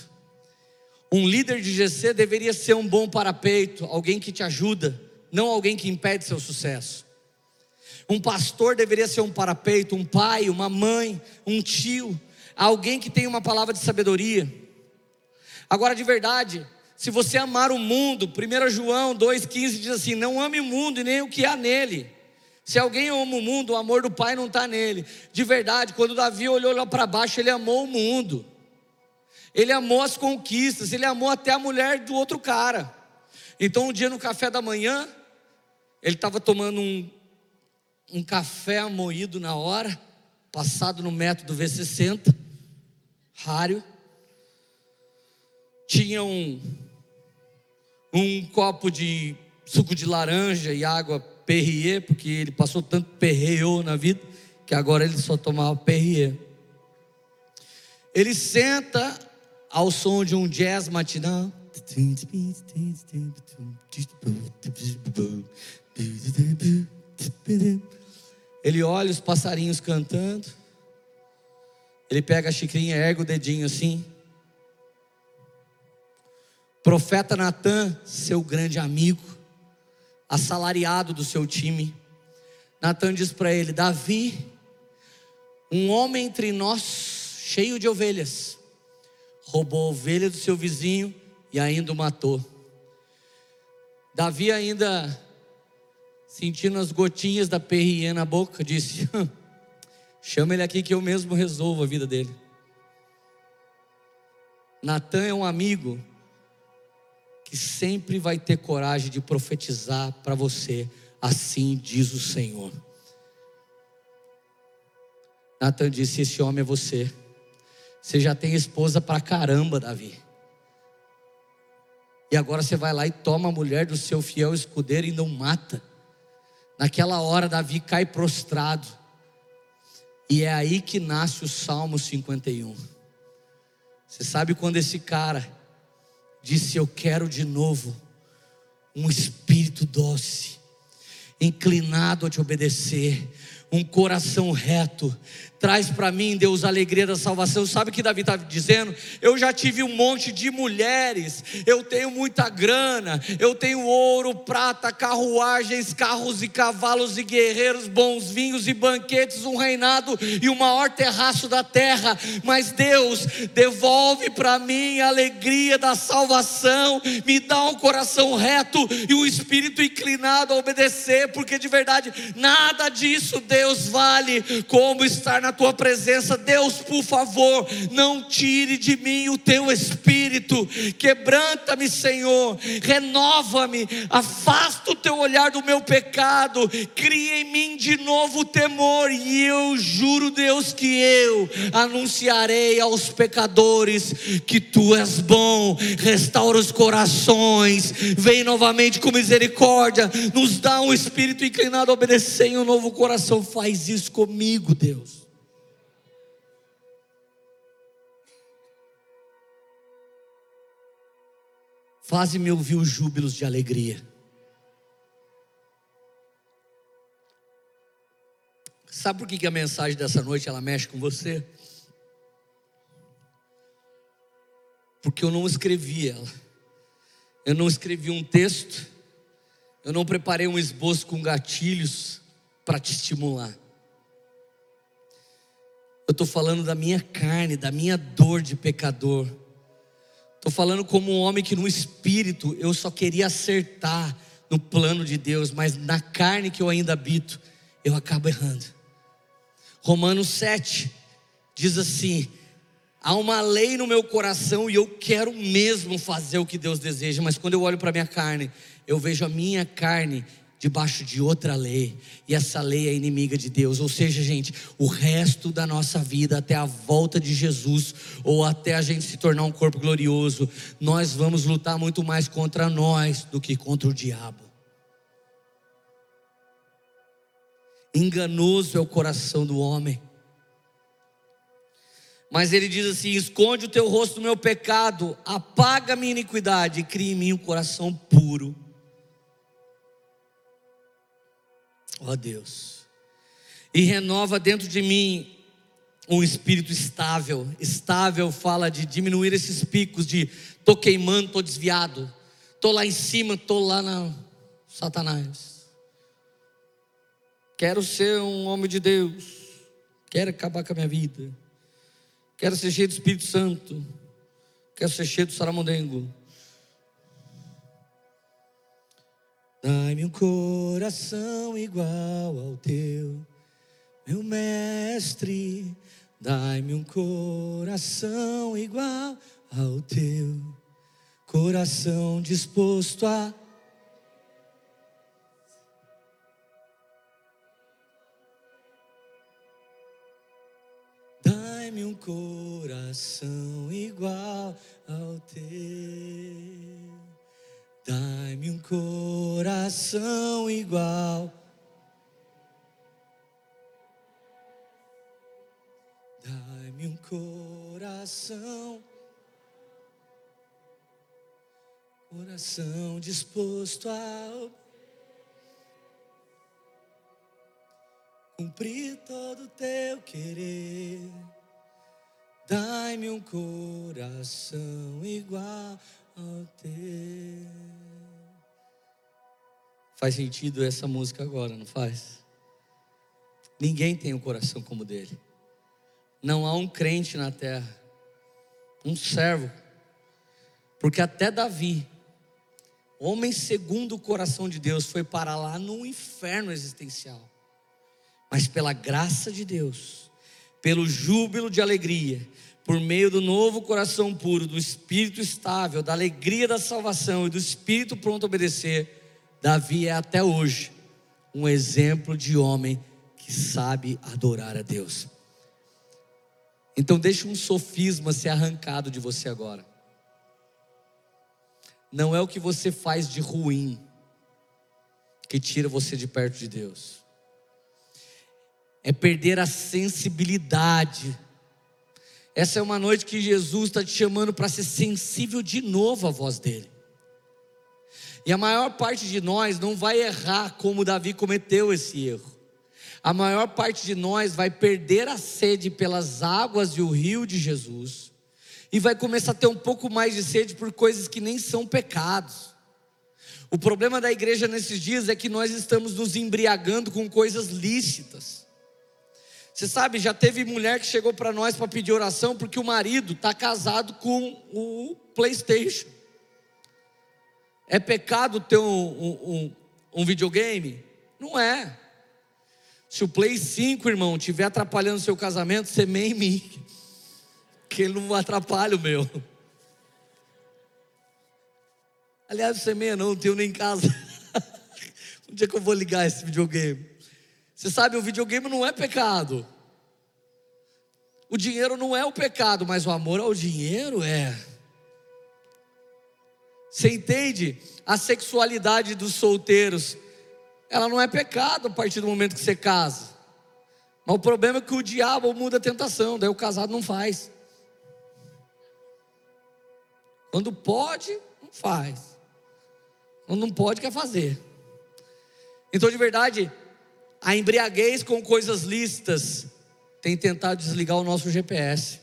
Um líder de GC deveria ser um bom parapeito, alguém que te ajuda, não alguém que impede seu sucesso. Um pastor deveria ser um parapeito, um pai, uma mãe, um tio, alguém que tem uma palavra de sabedoria. Agora, de verdade, se você amar o mundo, 1 João 2,15 diz assim: Não ame o mundo e nem o que há nele. Se alguém ama o mundo, o amor do Pai não está nele. De verdade, quando Davi olhou lá para baixo, ele amou o mundo, ele amou as conquistas, ele amou até a mulher do outro cara. Então, um dia no café da manhã, ele estava tomando um, um café moído na hora, passado no método V60, raro. Tinha um, um copo de suco de laranja e água Perrier, porque ele passou tanto perreio na vida, que agora ele só tomava Perrier. Ele senta ao som de um jazz matinal. Ele olha os passarinhos cantando. Ele pega a xicrinha, ergue o dedinho assim. Profeta Natan, seu grande amigo, assalariado do seu time. Natan diz para ele: Davi, um homem entre nós, cheio de ovelhas, roubou a ovelha do seu vizinho e ainda o matou. Davi ainda sentindo as gotinhas da Perrier na boca, disse: Chama ele aqui que eu mesmo resolvo a vida dele. Natan é um amigo que sempre vai ter coragem de profetizar para você, assim diz o Senhor. Natan disse: Esse homem é você. Você já tem esposa para caramba, Davi. E agora você vai lá e toma a mulher do seu fiel escudeiro e não mata. Naquela hora, Davi cai prostrado. E é aí que nasce o Salmo 51. Você sabe quando esse cara disse: Eu quero de novo um espírito doce, inclinado a te obedecer, um coração reto, Traz para mim, Deus, a alegria da salvação. Sabe o que Davi está dizendo? Eu já tive um monte de mulheres, eu tenho muita grana, eu tenho ouro, prata, carruagens, carros e cavalos e guerreiros, bons vinhos e banquetes, um reinado e o maior terraço da terra. Mas Deus, devolve para mim a alegria da salvação, me dá um coração reto e um espírito inclinado a obedecer, porque de verdade nada disso, Deus, vale como estar na tua presença. Deus, por favor, não tire de mim o teu espírito, quebranta-me, Senhor, renova-me, afasta o teu olhar do meu pecado, cria em mim de novo o temor, e eu juro, Deus, que eu anunciarei aos pecadores que tu és bom, restaura os corações, vem novamente com misericórdia, nos dá um espírito inclinado a obedecer em um novo coração, faz isso comigo, Deus. Faze-me ouvir os júbilos de alegria. Sabe por que, que a mensagem dessa noite ela mexe com você? Porque eu não escrevi ela. Eu não escrevi um texto. Eu não preparei um esboço com gatilhos para te estimular. Eu estou falando da minha carne, da minha dor de pecador Estou falando como um homem que no espírito eu só queria acertar no plano de Deus, mas na carne que eu ainda habito, eu acabo errando. Romanos 7 diz assim: há uma lei no meu coração e eu quero mesmo fazer o que Deus deseja, mas quando eu olho para a minha carne, eu vejo a minha carne debaixo de outra lei, e essa lei é inimiga de Deus. Ou seja, gente, o resto da nossa vida, até a volta de Jesus, ou até a gente se tornar um corpo glorioso, nós vamos lutar muito mais contra nós do que contra o diabo. Enganoso é o coração do homem. Mas ele diz assim: esconde o teu rosto do meu pecado, apaga a minha iniquidade e cria em mim um coração puro. Ó Deus, e renova dentro de mim um espírito estável. Estável fala de diminuir esses picos de tô queimando, tô desviado, tô lá em cima, tô lá na Satanás. Quero ser um homem de Deus. Quero acabar com a minha vida. Quero ser cheio do Espírito Santo. Quero ser cheio do Saramondengo. Dai-me um coração igual ao teu, meu mestre. Dai-me um coração igual ao teu, coração disposto a. Dai-me um coração igual ao teu. Dai-me um coração igual. Dai-me um coração. Coração disposto a cumprir todo o teu querer. Dai-me um coração igual Faz sentido essa música agora, não faz? Ninguém tem um coração como o dele. Não há um crente na terra, um servo, porque até Davi, homem segundo o coração de Deus, foi para lá no inferno existencial. Mas pela graça de Deus, pelo júbilo de alegria, por meio do novo coração puro, do espírito estável, da alegria da salvação e do espírito pronto a obedecer, Davi é até hoje um exemplo de homem que sabe adorar a Deus. Então deixe um sofisma ser arrancado de você agora. Não é o que você faz de ruim que tira você de perto de Deus. É perder a sensibilidade essa é uma noite que Jesus está te chamando para ser sensível de novo à voz dele. E a maior parte de nós não vai errar como Davi cometeu esse erro. A maior parte de nós vai perder a sede pelas águas e o rio de Jesus. E vai começar a ter um pouco mais de sede por coisas que nem são pecados. O problema da igreja nesses dias é que nós estamos nos embriagando com coisas lícitas. Você sabe, já teve mulher que chegou para nós para pedir oração porque o marido está casado com o PlayStation. É pecado ter um, um, um, videogame? Não é. Se o Play 5, irmão, estiver atrapalhando seu casamento, semeia em mim. Que ele não atrapalha o meu. Aliás, semeia não, não tenho nem em casa. um dia que eu vou ligar esse videogame. Você sabe, o videogame não é pecado. O dinheiro não é o pecado, mas o amor ao dinheiro é. Você entende? A sexualidade dos solteiros, ela não é pecado a partir do momento que você casa. Mas o problema é que o diabo muda a tentação, daí o casado não faz. Quando pode, não faz. Quando não pode, quer fazer. Então, de verdade, a embriaguez com coisas lícitas tem tentado desligar o nosso GPS.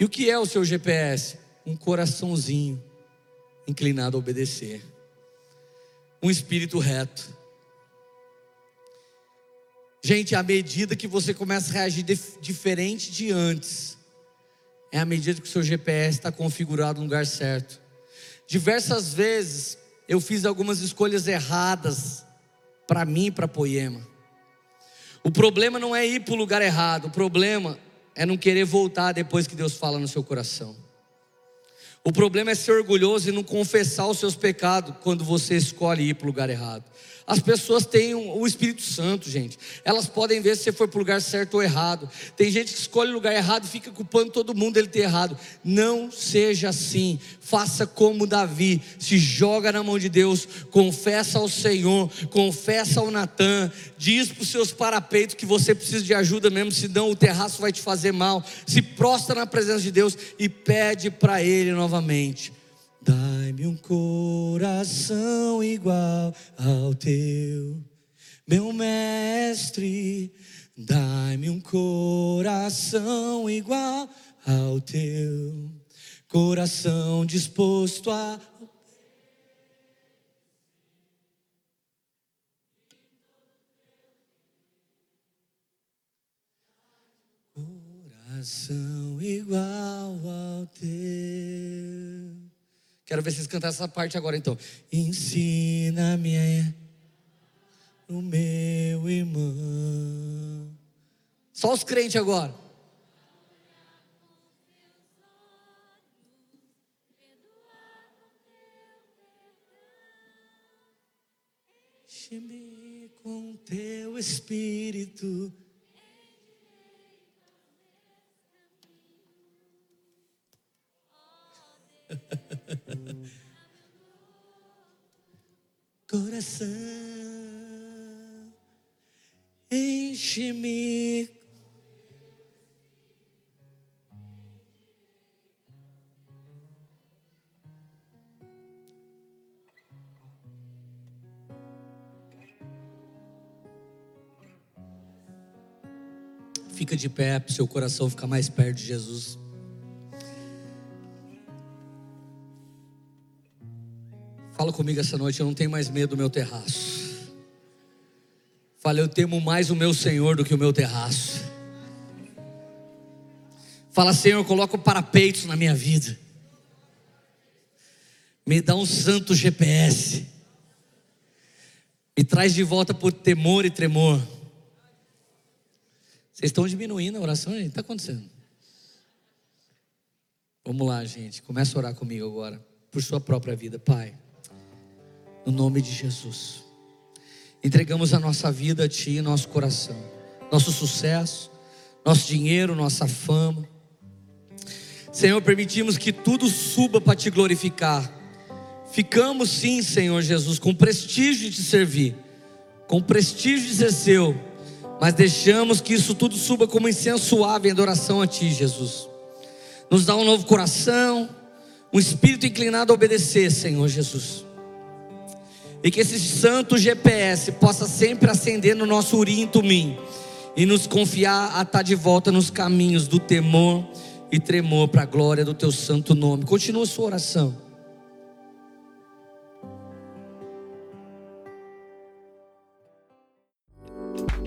E o que é o seu GPS? Um coraçãozinho inclinado a obedecer, um espírito reto. Gente, à medida que você começa a reagir diferente de antes, é à medida que o seu GPS está configurado no lugar certo. Diversas vezes eu fiz algumas escolhas erradas para mim e para Poema. O problema não é ir para o lugar errado, o problema é não querer voltar depois que Deus fala no seu coração. O problema é ser orgulhoso e não confessar os seus pecados quando você escolhe ir para o lugar errado. As pessoas têm o Espírito Santo, gente. Elas podem ver se você foi para o lugar certo ou errado. Tem gente que escolhe o lugar errado e fica culpando todo mundo ele ter errado. Não seja assim. Faça como Davi. Se joga na mão de Deus. Confessa ao Senhor. Confessa ao Natan. Diz para os seus parapeitos que você precisa de ajuda mesmo, senão o terraço vai te fazer mal. Se prostra na presença de Deus e pede para Ele novamente. Dai-me um coração igual ao teu, meu mestre. Dai-me um coração igual ao teu, coração disposto a. Coração igual ao teu. Quero ver vocês cantar essa parte agora então. Ensina-me o meu irmão. Só os crentes agora. Enche-me com teu espírito. Coração, enche-me. Fica de pé para seu coração ficar mais perto de Jesus. Fala comigo essa noite, eu não tenho mais medo do meu terraço. Fala, eu temo mais o meu Senhor do que o meu terraço. Fala, Senhor, coloca parapeitos na minha vida. Me dá um santo GPS. Me traz de volta por temor e tremor. Vocês estão diminuindo a oração? Está acontecendo. Vamos lá, gente. Começa a orar comigo agora. Por sua própria vida, Pai no nome de Jesus. Entregamos a nossa vida a Ti, nosso coração, nosso sucesso, nosso dinheiro, nossa fama. Senhor, permitimos que tudo suba para Te glorificar. Ficamos sim, Senhor Jesus, com prestígio de te servir, com prestígio de ser seu, mas deixamos que isso tudo suba como incenso suave em adoração a Ti, Jesus. Nos dá um novo coração, um espírito inclinado a obedecer, Senhor Jesus. E que esse santo GPS possa sempre acender no nosso urim e tumim e nos confiar a estar de volta nos caminhos do temor e tremor para a glória do teu santo nome. Continua sua oração.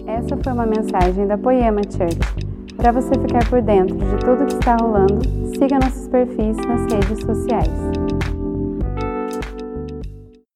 Essa foi uma mensagem da Poema Church. Para você ficar por dentro de tudo que está rolando, siga nossos perfis nas redes sociais.